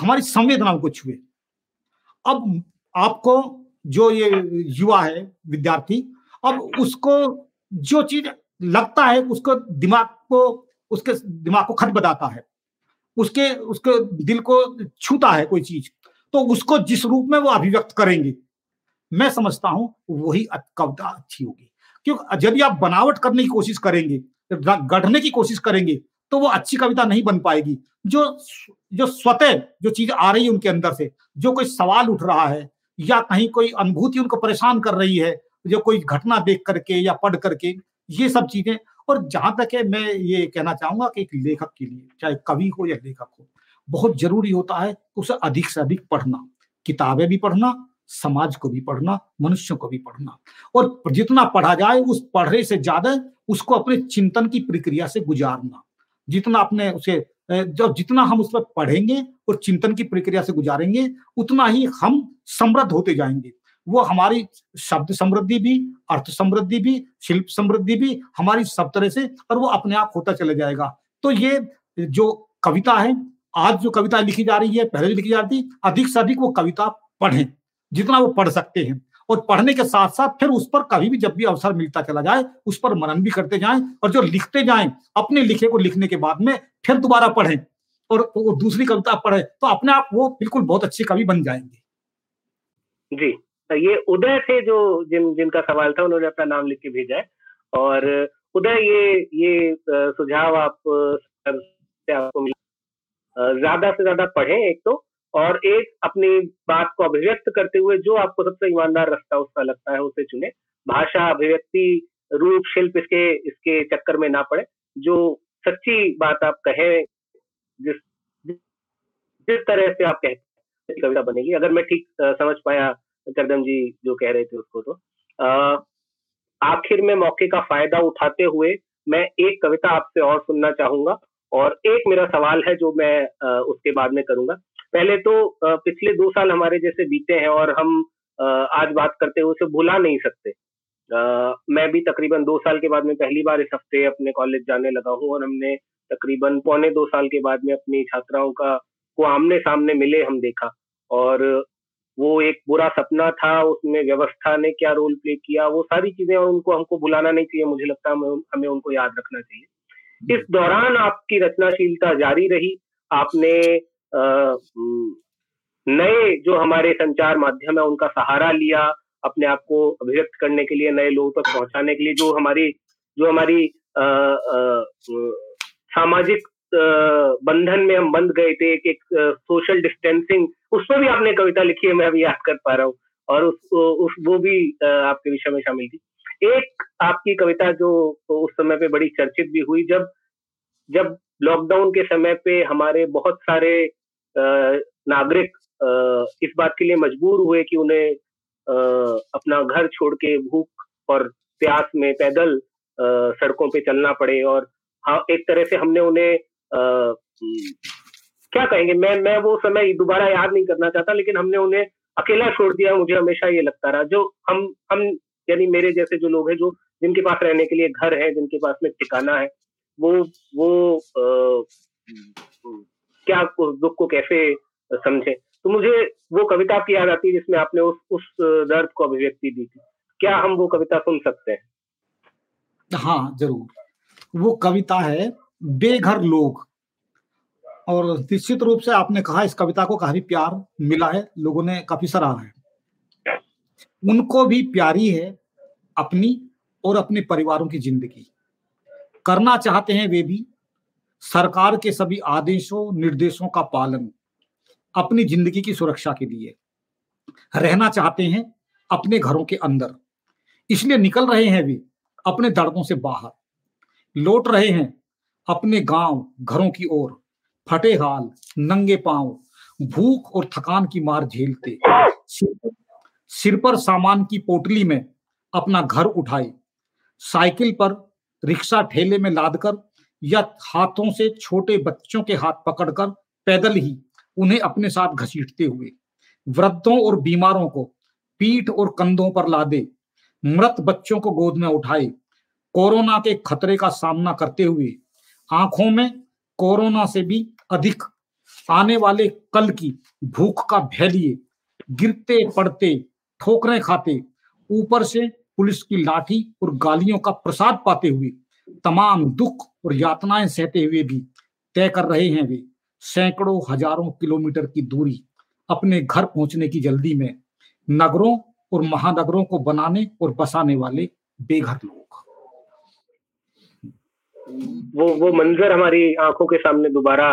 [SPEAKER 3] हमारी संवेदनाओं को छुए। अब आपको जो ये युवा है, विद्यार्थी, अब उसको जो चीज़ लगता है, उसको दिमाग को, उसके दिमाग को खत बताता है, उसके उसके दिल को छूता है कोई चीज़ तो उसको जिस रूप में वो अभिव्यक्त करेंगे, मैं समझता हूँ वही कविता अच्छी होगी। क्योंकि यदि आप बनावट करने की कोशिश करेंगे, गढ़ने की कोशिश करेंगे तो वो अच्छी कविता नहीं बन पाएगी। जो जो स्वतः जो चीज़ आ रही है उनके अंदर से, जो कोई सवाल उठ रहा है या कहीं कोई अनुभूति उनको परेशान कर रही है जो कोई घटना देख करके या पढ़ करके, ये सब चीज़ें। और जहाँ तक है, मैं ये कहना चाहूँगा कि एक लेखक के लिए, चाहे कवि हो या लेखक हो, बहुत ज़रूरी होता है उसे अधिक से अधिक पढ़ना। किताबें भी पढ़ना, समाज को भी पढ़ना, मनुष्यों को भी पढ़ना। और जितना पढ़ा जाए, उस पढ़ने से ज़्यादा उसको अपने चिंतन की प्रक्रिया से गुजारना। जितना अपने उसे जब जितना हम उस पर पढ़ेंगे और चिंतन की प्रक्रिया से गुजारेंगे, उतना ही हम समृद्ध होते जाएँगे। वो हमारी शब्द समृद्धि भी, अर्थ समृद्धि भी, शिल्प समृद्धि भी हमारी सब तरह से और वो अपने आप होता चले जाएगा। तो ये जो कविता है, आज जो कविता लिखी जा रही है, पहले जो लिखी जा रही अधिक से अधिक वो कविता पढ़ें। जितना वो पढ़ सकते हैं। और पढ़ने के साथ साथ फिर उस पर कभी भी जब भी अवसर मिलता चला जाए, उस पर मनन भी करते जाएँ और जो लिखते जाएँ, अपने लिखे को लिखने के बाद में फिर दोबारा पढ़ें। और वो दूसरी कविता पढ़े तो अपने आप वो बिल्कुल बहुत अच्छी कवि बन जाएँगे।
[SPEAKER 2] जी ये उदय थे जो जिन, जिनका सवाल था, उन्होंने अपना नाम लिख के भेजा है। और उदय, ये ये सुझाव आप आपको ज़्यादा से ज़्यादा पढ़ें एक तो। और एक अपनी बात को अभिव्यक्त करते हुए जो आपको सबसे ईमानदार रास्ता उसका लगता है उसे चुने। भाषा, अभिव्यक्ति, रूप, शिल्प इसके इसके चक्कर में ना पड़े। जो सच्ची बात आप कहें, जिस जिस तरह से आप कहते कविता बनेगी। अगर मैं ठीक समझ पाया करदम जी जो कह रहे थे उसको तो। आखिर में मौके का फ़ायदा उठाते हुए मैं एक कविता आपसे और सुनना चाहूँगा और एक मेरा सवाल है जो मैं उसके बाद में करूँगा। पहले तो पिछले दो साल हमारे जैसे बीते हैं और हम आज बात करते हुए उसे भुला नहीं सकते। मैं भी तकरीबन दो साल के बाद में पहली बार इस हफ़्ते अपने कॉलेज जाने लगा हूँ और हमने तकरीबन पौने दो साल के बाद में अपनी छात्राओं का, को आमने सामने मिले हम देखा। और वो एक बुरा सपना था, उसमें व्यवस्था ने क्या रोल प्ले किया, वो सारी चीज़ें और उनको हमको भुलाना नहीं चाहिए, मुझे लगता है हमें उनको याद रखना चाहिए। इस दौरान आपकी रचनाशीलता जारी रही, आपने नए जो हमारे संचार माध्यम है उनका सहारा लिया अपने आप को अभिव्यक्त करने के लिए नए लोगों तक पहुँचाने के लिए जो हमारी जो हमारी सामाजिक बंधन में हम बंध गए थे एक, एक सोशल डिस्टेंसिंग उस पर भी आपने कविता लिखी है मैं अभी याद कर पा रहा हूँ। और उस, उस वो भी आपके विषय में शामिल थी। एक आपकी कविता जो उस समय पे बड़ी चर्चित भी हुई जब जब लॉकडाउन के समय पे हमारे बहुत सारे नागरिक इस बात के लिए मजबूर हुए कि उन्हें अपना घर छोड़ के भूख और प्यास में पैदल सड़कों पे चलना पड़े और हाँ एक तरह से हमने उन्हें क्या कहेंगे? मैं मैं वो समय दोबारा याद नहीं करना चाहता लेकिन हमने उन्हें अकेला छोड़ दिया मुझे हमेशा ये लगता रहा। जो हम हम यानी मेरे जैसे जो लोग हैं जो जिनके पास रहने के लिए घर है जिनके पास में ठिकाना है वो वो आ, क्या दुख को कैसे समझे? तो मुझे वो कविता आपकी याद आती है जिसमें आपने उस उस दर्द को अभिव्यक्ति दी थी। क्या हम वो कविता सुन सकते हैं?
[SPEAKER 3] हाँ ज़रूर। वो कविता है, बेघर लोग। और निश्चित रूप से आपने कहा, इस कविता को काफ़ी प्यार मिला है, लोगों ने काफ़ी सराहा है। उनको भी प्यारी है अपनी और अपने परिवारों की ज़िंदगी। करना चाहते हैं वे भी सरकार के सभी आदेशों, निर्देशों का पालन अपनी ज़िंदगी की सुरक्षा के लिए रहना चाहते हैं अपने घरों के अंदर। इसलिए निकल रहे हैं वे अपने दर्दों से बाहर। लौट रहे हैं अपने गाँव, घरों की ओर। फटे हाल, नंगे पाँव, भूख और थकान की मार झेलते। सिर पर सामान की पोटली में अपना घर उठाए। साइकिल पर रिक्शा ठेले में लादकर या हाथों से छोटे बच्चों के हाथ पकड़कर पैदल ही उन्हें अपने साथ घसीटते हुए, वृद्धों और बीमारों को पीठ और कंधों पर लादे, मृत बच्चों को गोद में उठाए, कोरोना के खतरे का सामना करते हुए, आँखों में कोरोना से भी अधिक आने वाले कल की भूख का भय लिए, गिरते पड़ते ठोकरें खाते, ऊपर से पुलिस की लाठी और गालियों का प्रसाद पाते हुए, तमाम दुख और यातनाएँ सहते हुए भी, तय कर रहे हैं वे, सैकड़ों हज़ारों किलोमीटर की दूरी, अपने घर पहुँचने की जल्दी में, नगरों और महानगरों को बनाने और बसाने वाले बेघर लोग।
[SPEAKER 2] वो वो मंजर हमारी आँखों के सामने दोबारा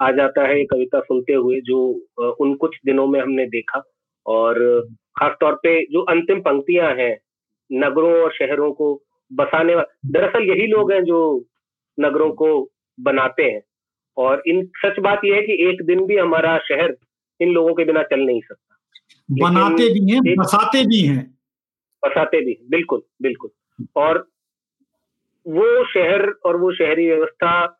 [SPEAKER 2] आ जाता है कविता सुनते हुए, जो उन कुछ दिनों में हमने देखा। और खासतौर पे जो अंतिम पंक्तियाँ हैं, नगरों और शहरों को बसाने दरअसल यही लोग हैं जो नगरों को बनाते हैं। और इन सच बात यह है कि एक दिन भी हमारा शहर इन लोगों के बिना चल नहीं सकता।
[SPEAKER 3] बनाते भी हैं बसाते भी हैं।
[SPEAKER 2] बसाते भी हैं बिल्कुल बिल्कुल। और वो शहर और वो शहरी व्यवस्था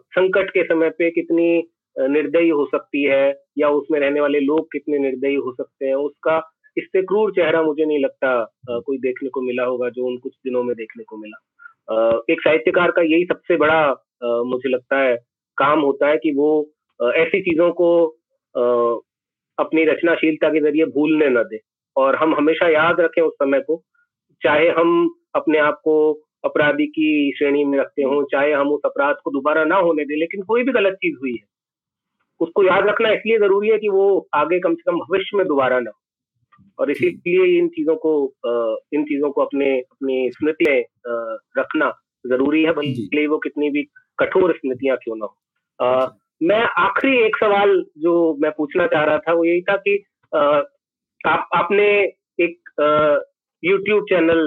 [SPEAKER 2] संकट के समय पे कितनी निर्दयी हो सकती है या उसमें रहने वाले लोग कितने निर्दयी हो सकते हैं उसका इससे क्रूर चेहरा मुझे नहीं लगता कोई देखने को मिला होगा जो उन कुछ दिनों में देखने को मिला। एक साहित्यकार का यही सबसे बड़ा मुझे लगता है, काम होता है कि वो ऐसी चीज़ों को अपनी रचनाशीलता के ज़रिए भूलने न दे। और हम हमेशा याद रखें उस समय को, चाहे हम अपने आप को अपराधी की श्रेणी में रखते हों, चाहे हम उस अपराध को दोबारा ना होने दें, लेकिन कोई भी गलत चीज़ हुई है, उसको याद रखना इसलिए ज़रूरी है कि वो आगे कम से कम भविष्य में दोबारा ना और इसीलिए इन चीज़ों को इन चीज़ों को अपने अपनी स्मृति में रखना ज़रूरी है भले वो कितनी भी कठोर स्मृतियाँ क्यों ना हो। मैं आखिरी एक सवाल जो मैं पूछना चाह रहा था वो यही था कि आप आपने एक यूट्यूब चैनल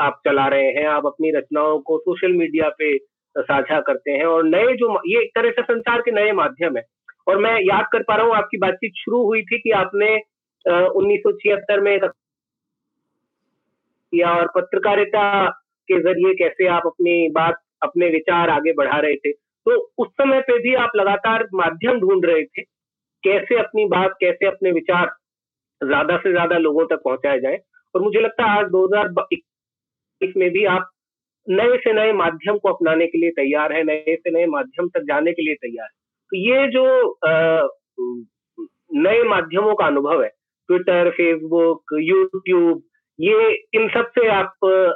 [SPEAKER 2] आप चला रहे हैं आप अपनी रचनाओं को सोशल मीडिया पे साझा करते हैं और नए जो ये एक तरह से संचार के नए माध्यम है। और मैं याद कर पा रहा हूँ आपकी बातचीत शुरू हुई थी कि आपने उन्नीस सौ छिहत्तर में किया और पत्रकारिता के ज़रिए कैसे आप अपनी बात, अपने विचार आगे बढ़ा रहे थे? तो उस समय पे भी आप लगातार माध्यम ढूंढ रहे थे, कैसे अपनी बात, कैसे अपने विचार ज़्यादा से ज़्यादा लोगों तक पहुँचाए जाए? और मुझे लगता है आज 2021 में भी आप नए से नए माध्यम को अपनाने के लिए तैयार है, नए से नए माध्यम तक जाने के लिए तैयार है। तो ये जो नए माध्यमों का अनुभव है ट्विटर फेसबुक यूट्यूब ये इन सबसे आप,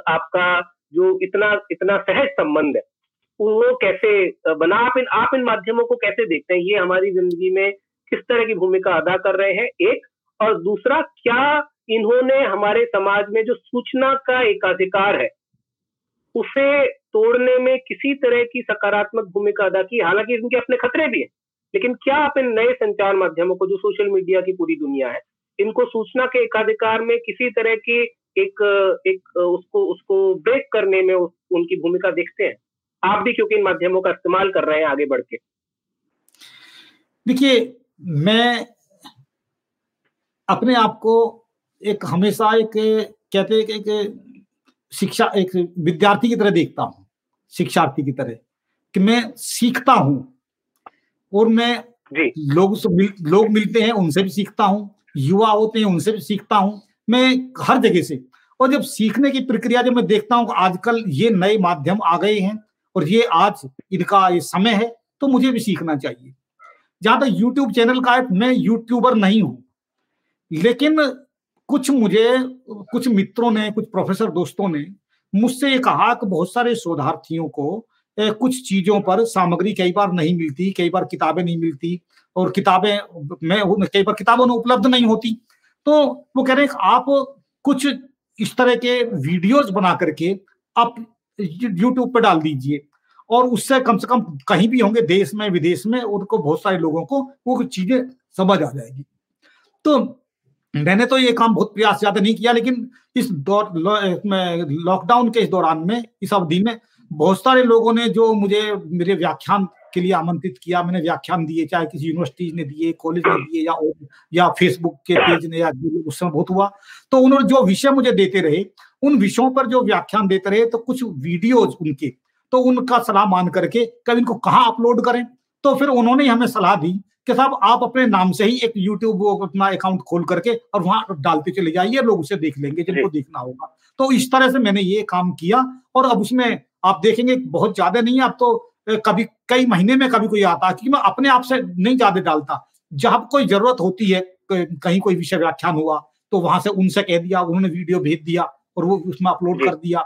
[SPEAKER 2] आपका जो इतना इतना सहज संबंध है, वो कैसे, बना आप इन आप इन माध्यमों को कैसे देखते हैं? ये हमारी ज़िंदगी में किस तरह की भूमिका अदा कर रहे हैं, एक। और दूसरा, क्या इन्होंने हमारे समाज में जो सूचना का एक अधिकार है, उसे तोड़ने में किसी तरह की सकारात्मक भूमिका अदा की? हालाँकि इनके अपने खतरे भी हैं, लेकिन क्या आप इन नए संचार माध्यमों को, जो सोशल मीडिया की पूरी दुनिया है इनको सूचना के एकाधिकार में किसी तरह की एक एक उसको उसको ब्रेक करने में उनकी भूमिका देखते हैं। आप भी क्योंकि इन माध्यमों का इस्तेमाल कर रहे हैं आगे बढ़ के।
[SPEAKER 3] देखिए मैं अपने आप को एक हमेशा एक कहते हैं कि शिक्षा एक विद्यार्थी की तरह देखता हूँ शिक्षार्थी की तरह कि मैं सीखता हूँ और मैं लोग से मिल, लोग मिलते हैं उनसे भी सीखता हूँ। युवा होते हैं, उनसे भी सीखता हूँ, मैं हर जगह से। और जब सीखने की प्रक्रिया जब मैं देखता हूँ आजकल ये नए माध्यम आ गए हैं और ये आज इनका ये समय है तो मुझे भी सीखना चाहिए। जहाँ तक यूट्यूब चैनल का है, मैं यूट्यूबर नहीं हूँ। लेकिन कुछ मुझे, कुछ मित्रों ने, कुछ प्रोफेसर दोस्तों ने मुझसे ये कहा कि बहुत सारे शोधार्थियों को कुछ चीज़ों पर सामग्री कई बार नहीं मिलती, कई बार किताबें नहीं मिलती और किताबें मैं कई बार किताबों में उपलब्ध नहीं होती। तो वो कह रहे हैं, आप कुछ इस तरह के वीडियोस बना करके आप यूट्यूब पर डाल दीजिए और उससे कम से कम कहीं भी होंगे, देश में, विदेश में, उनको बहुत सारे लोगों को वो चीज़ें समझ आ जाएगी। तो मैंने तो ये काम बहुत प्रयास ज़्यादा नहीं किया, लेकिन इस दौर लॉकडाउन के इस दौरान में, इस अवधि में बहुत सारे लोगों ने जो मुझे मेरे व्याख्यान के लिए आमंत्रित किया। मैंने व्याख्यान दिए चाहे किसी यूनिवर्सिटी ने दिए कॉलेज ने दिए या या फेसबुक के पेज ने या उस समय बहुत हुआ। तो उन्होंने जो विषय मुझे देते रहे उन विषयों पर जो व्याख्यान देते रहे तो कुछ वीडियोज़ उनके तो उनका सलाह मान करके कभी इनको कहाँ अपलोड करें? तो फिर उन्होंने हमें सलाह दी कि साहब आप अपने नाम से ही एक यूट्यूब अपना अकाउंट खोल करके और वहाँ डालते चले जाइए लोग उसे देख लेंगे जिनको देखना होगा। तो इस तरह से मैंने ये काम किया और अब उसमें आप देखेंगे बहुत ज़्यादा नहीं है अब तो कभी कई महीने में कभी कोई आता क्योंकि मैं अपने आप से नहीं ज़्यादा डालता। जब कोई ज़रूरत होती है कहीं कोई विषय व्याख्यान हुआ तो वहाँ से उनसे कह दिया उन्होंने वीडियो भेज दिया और वो उसमें अपलोड कर दिया।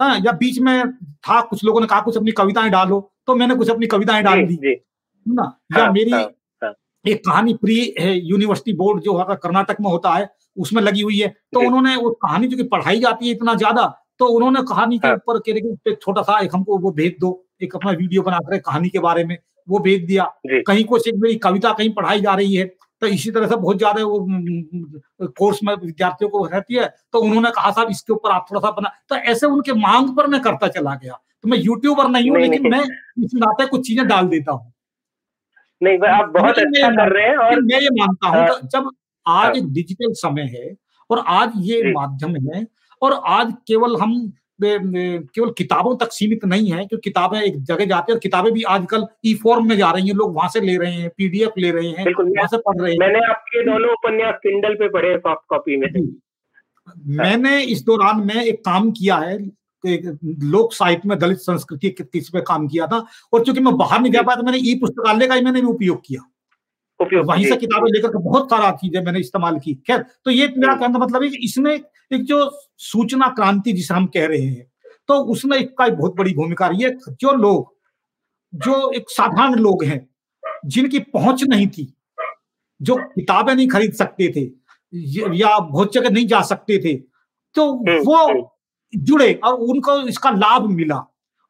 [SPEAKER 3] हाँ या बीच में था कुछ लोगों ने कहा कुछ अपनी कविताएँ डालो तो मैंने कुछ अपनी कविताएँ डाल दी। ना? या हाँ, मेरी हाँ, हाँ. एक कहानी प्री है यूनिवर्सिटी बोर्ड जो कर्नाटक में होता है उसमें लगी हुई है। तो उन्होंने वो कहानी जो कि पढ़ाई जाती है इतना ज़्यादा तो उन्होंने कहानी के ऊपर कह छोटा सा एक हमको वो भेज दो एक अपना वीडियो बना कर कहानी के बारे में वो भेज दिया। कहीं कुछ एक मेरी कविता कहीं पढ़ाई जा रही है तो इसी तरह से बहुत ज़्यादा वो कोर्स में विद्यार्थियों को रहती है तो उन्होंने कहा साहब इसके ऊपर आप थोड़ा सा बना। तो ऐसे उनके मांग पर मैं करता चला गया। तो मैं यूट्यूबर नहीं हूँ लेकिन मैं इस नाते कुछ चीज़ें डाल देता हूँ।
[SPEAKER 2] नहीं आप बहुत अच्छा कर रहे हैं और
[SPEAKER 3] मैं ये मानता हूँ हाँ। जब आज हाँ। एक डिजिटल समय है और आज ये माध्यम है और आज केवल हम केवल किताबों तक सीमित नहीं है क्योंकि किताबें एक जगह जाती है और किताबें भी आजकल ई फॉर्म में जा रही हैं। लोग वहाँ से ले रहे हैं पीडीएफ ले रहे हैं वहाँ से पढ़ रहे हैं।
[SPEAKER 2] मैंने आपके दोनों उपन्यास किंडल पे पढ़े सॉफ्ट कॉपी में।
[SPEAKER 3] मैंने इस दौरान में एक काम किया है लोक साहित्य में दलित संस्कृति किस पे काम किया था और चूँकि मैं बाहर नहीं जा पाया तो मैंने ई पुस्तकालय का ही मैंने भी उपयोग किया। वहीं से किताबें लेकर बहुत सारा चीज़ें मैंने इस्तेमाल की। खैर तो ये मेरा कहने मतलब है कि इसमें एक जो सूचना क्रांति जिसे हम कह रहे हैं तो उसमें इसका बहुत बड़ी भूमिका रही है जो लोग जो एक साधारण लोग हैं जिनकी पहुँच नहीं थी जो किताबें नहीं खरीद सकते थे या बहुत जगह नहीं जा सकते थे तो हम्म, वो हम्म। जुड़े और उनको इसका लाभ मिला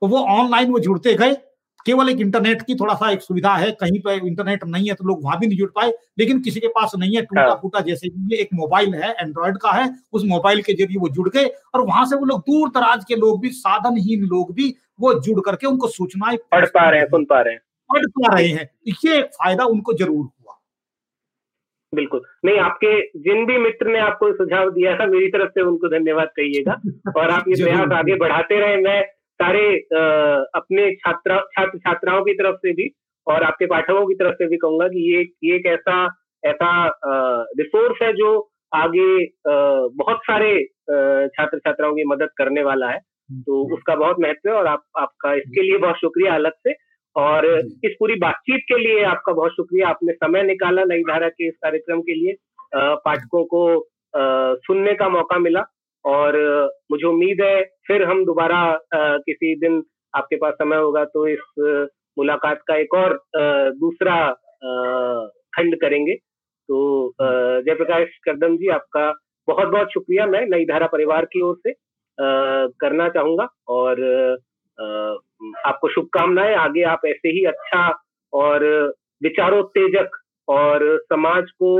[SPEAKER 3] वो ऑनलाइन वो जुड़ते गए केवल एक इंटरनेट की थोड़ा सा एक सुविधा है कहीं पर इंटरनेट नहीं है तो लोग वहाँ भी नहीं जुड़ पाए लेकिन किसी के पास नहीं है टूटा हाँ। फूटा जैसे ये एक मोबाइल है एंड्रॉयड का है उस मोबाइल के ज़रिए वो जुड़ गए और वहाँ से वो लोग दूर दराज के लोग भी साधनहीन लोग भी वो जुड़ करके उनको सूचनाएँ
[SPEAKER 2] पढ़ पा रहे हैं सुन पा रहे हैं।
[SPEAKER 3] पढ़ पा रहे हैं। ये फ़ायदा उनको ज़रूर हुआ।
[SPEAKER 2] बिल्कुल। नहीं आपके जिन भी मित्र ने आपको सुझाव दिया था मेरी तरफ़ से उनको धन्यवाद कहिएगा और आप ये प्रयास आगे बढ़ाते रहे। मैं सारे अपने छात्रा छात्र छात्राओं की तरफ़ से भी और आपके पाठकों की तरफ़ से भी कहूँगा कि ये ये एक ऐसा ऐसा रिसोर्स है जो आगे बहुत सारे छात्र छात्राओं की मदद करने वाला है। तो उसका बहुत महत्व है और आप आपका इसके लिए बहुत शुक्रिया अलग से। और इस पूरी बातचीत के लिए आपका बहुत शुक्रिया। आपने समय निकाला नई धारा के इस कार्यक्रम के लिए। पाठकों को सुनने का मौका मिला और मुझे उम्मीद है फिर हम दोबारा किसी दिन आपके पास समय होगा तो इस मुलाकात का एक और दूसरा खंड करेंगे। तो जयप्रकाश करदम जी, आपका बहुत बहुत शुक्रिया। मैं नई धारा परिवार की ओर से करना चाहूँगा और आपको शुभकामनाएँ। आगे आप ऐसे ही अच्छा और विचारोत्तेजक और समाज को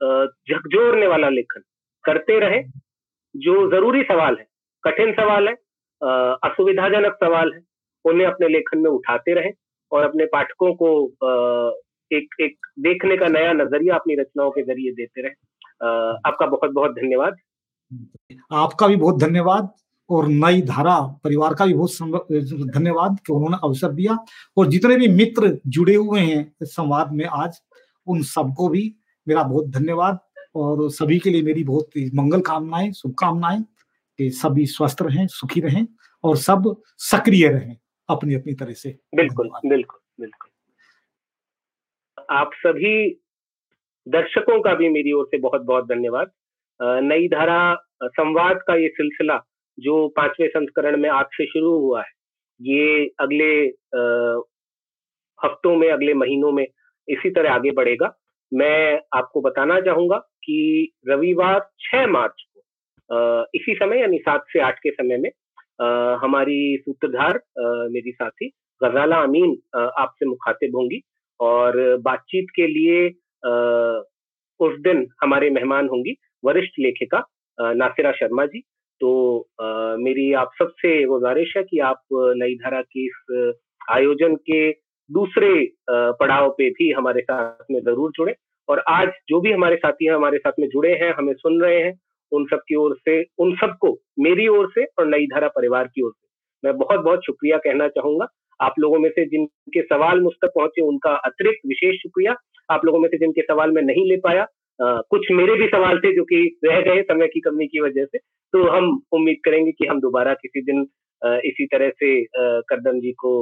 [SPEAKER 2] झकझोरने वाला लेखन करते रहे। जो ज़रूरी सवाल है कठिन सवाल है असुविधाजनक सवाल है। उन्हें अपने लेखन में उठाते रहे और अपने पाठकों को एक एक देखने का नया नज़रिया अपनी रचनाओं के ज़रिए देते रहे। आपका बहुत बहुत धन्यवाद।
[SPEAKER 3] आपका भी बहुत धन्यवाद और नई धारा परिवार का भी बहुत धन्यवाद कि उन्होंने अवसर दिया। और जितने भी मित्र जुड़े हुए हैं इस संवाद में आज, उन सबको भी मेरा बहुत धन्यवाद और सभी के लिए मेरी बहुत मंगल कामनाएँ, शुभकामनाएँ। कि सभी स्वस्थ रहें सुखी रहें और सब सक्रिय रहें अपनी अपनी तरह से।
[SPEAKER 2] बिल्कुल बिल्कुल बिल्कुल। आप सभी दर्शकों का भी मेरी ओर से बहुत बहुत धन्यवाद नई धारा संवाद का ये सिलसिला जो पाँचवें संस्करण में आज से शुरू हुआ है ये अगले हफ्तों में अगले महीनों में इसी तरह आगे बढ़ेगा। मैं आपको बताना चाहूँगा कि रविवार 6 मार्च इसी समय यानी सात से आठ के समय में हमारी सूत्रधार मेरी साथी गजाला अमीन आपसे मुखातिब होंगी और बातचीत के लिए उस दिन हमारे मेहमान होंगी वरिष्ठ लेखिका नासिरा शर्मा जी। तो मेरी आप सबसे गुजारिश है कि आप नई धारा की इस आयोजन के दूसरे पड़ाव पे भी हमारे साथ में ज़रूर जुड़े और आज जो भी हमारे साथी हैं, हमारे साथ में जुड़े हैं, हमें सुन रहे हैं उन सब की ओर से उन सबको मेरी ओर से और नई धारा परिवार की ओर से। मैं बहुत बहुत शुक्रिया कहना चाहूँगा। आप लोगों में से जिनके सवाल मुझ तक पहुँचे उनका अतिरिक्त विशेष शुक्रिया। आप लोगों में से जिनके सवाल मैं नहीं ले पाया आ, कुछ मेरे भी सवाल थे जो कि रह गए समय की कमी की वजह से तो हम उम्मीद करेंगे कि हम दोबारा किसी दिन आ, इसी तरह से करदम जी को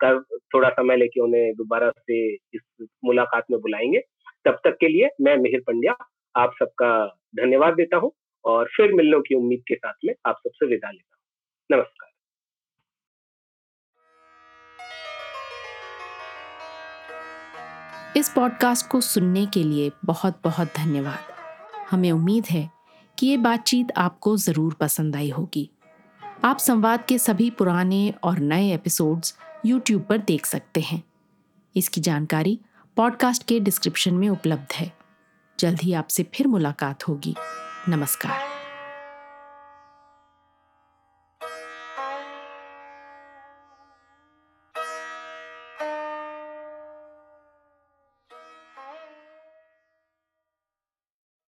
[SPEAKER 2] कर थोड़ा समय लेके उन्हें दोबारा से इस मुलाकात में बुलाएँगे। तब तक के लिए मैं मिहिर पंड्या आप सबका धन्यवाद देता हूँ। और फिर मिलने की उम्मीद के साथ में आप सबसे विदा लेता हूँ। नमस्कार।
[SPEAKER 1] इस पॉडकास्ट को सुनने के लिए बहुत बहुत धन्यवाद। हमें उम्मीद है कि ये बातचीत आपको ज़रूर पसंद आई होगी। आप संवाद के सभी पुराने और नए एपिसोड्स यूट्यूब पर देख सकते हैं। इसकी जानकारी पॉडकास्ट के डिस्क्रिप्शन में उपलब्ध है। जल्द ही आपसे फिर मुलाकात होगी। नमस्कार।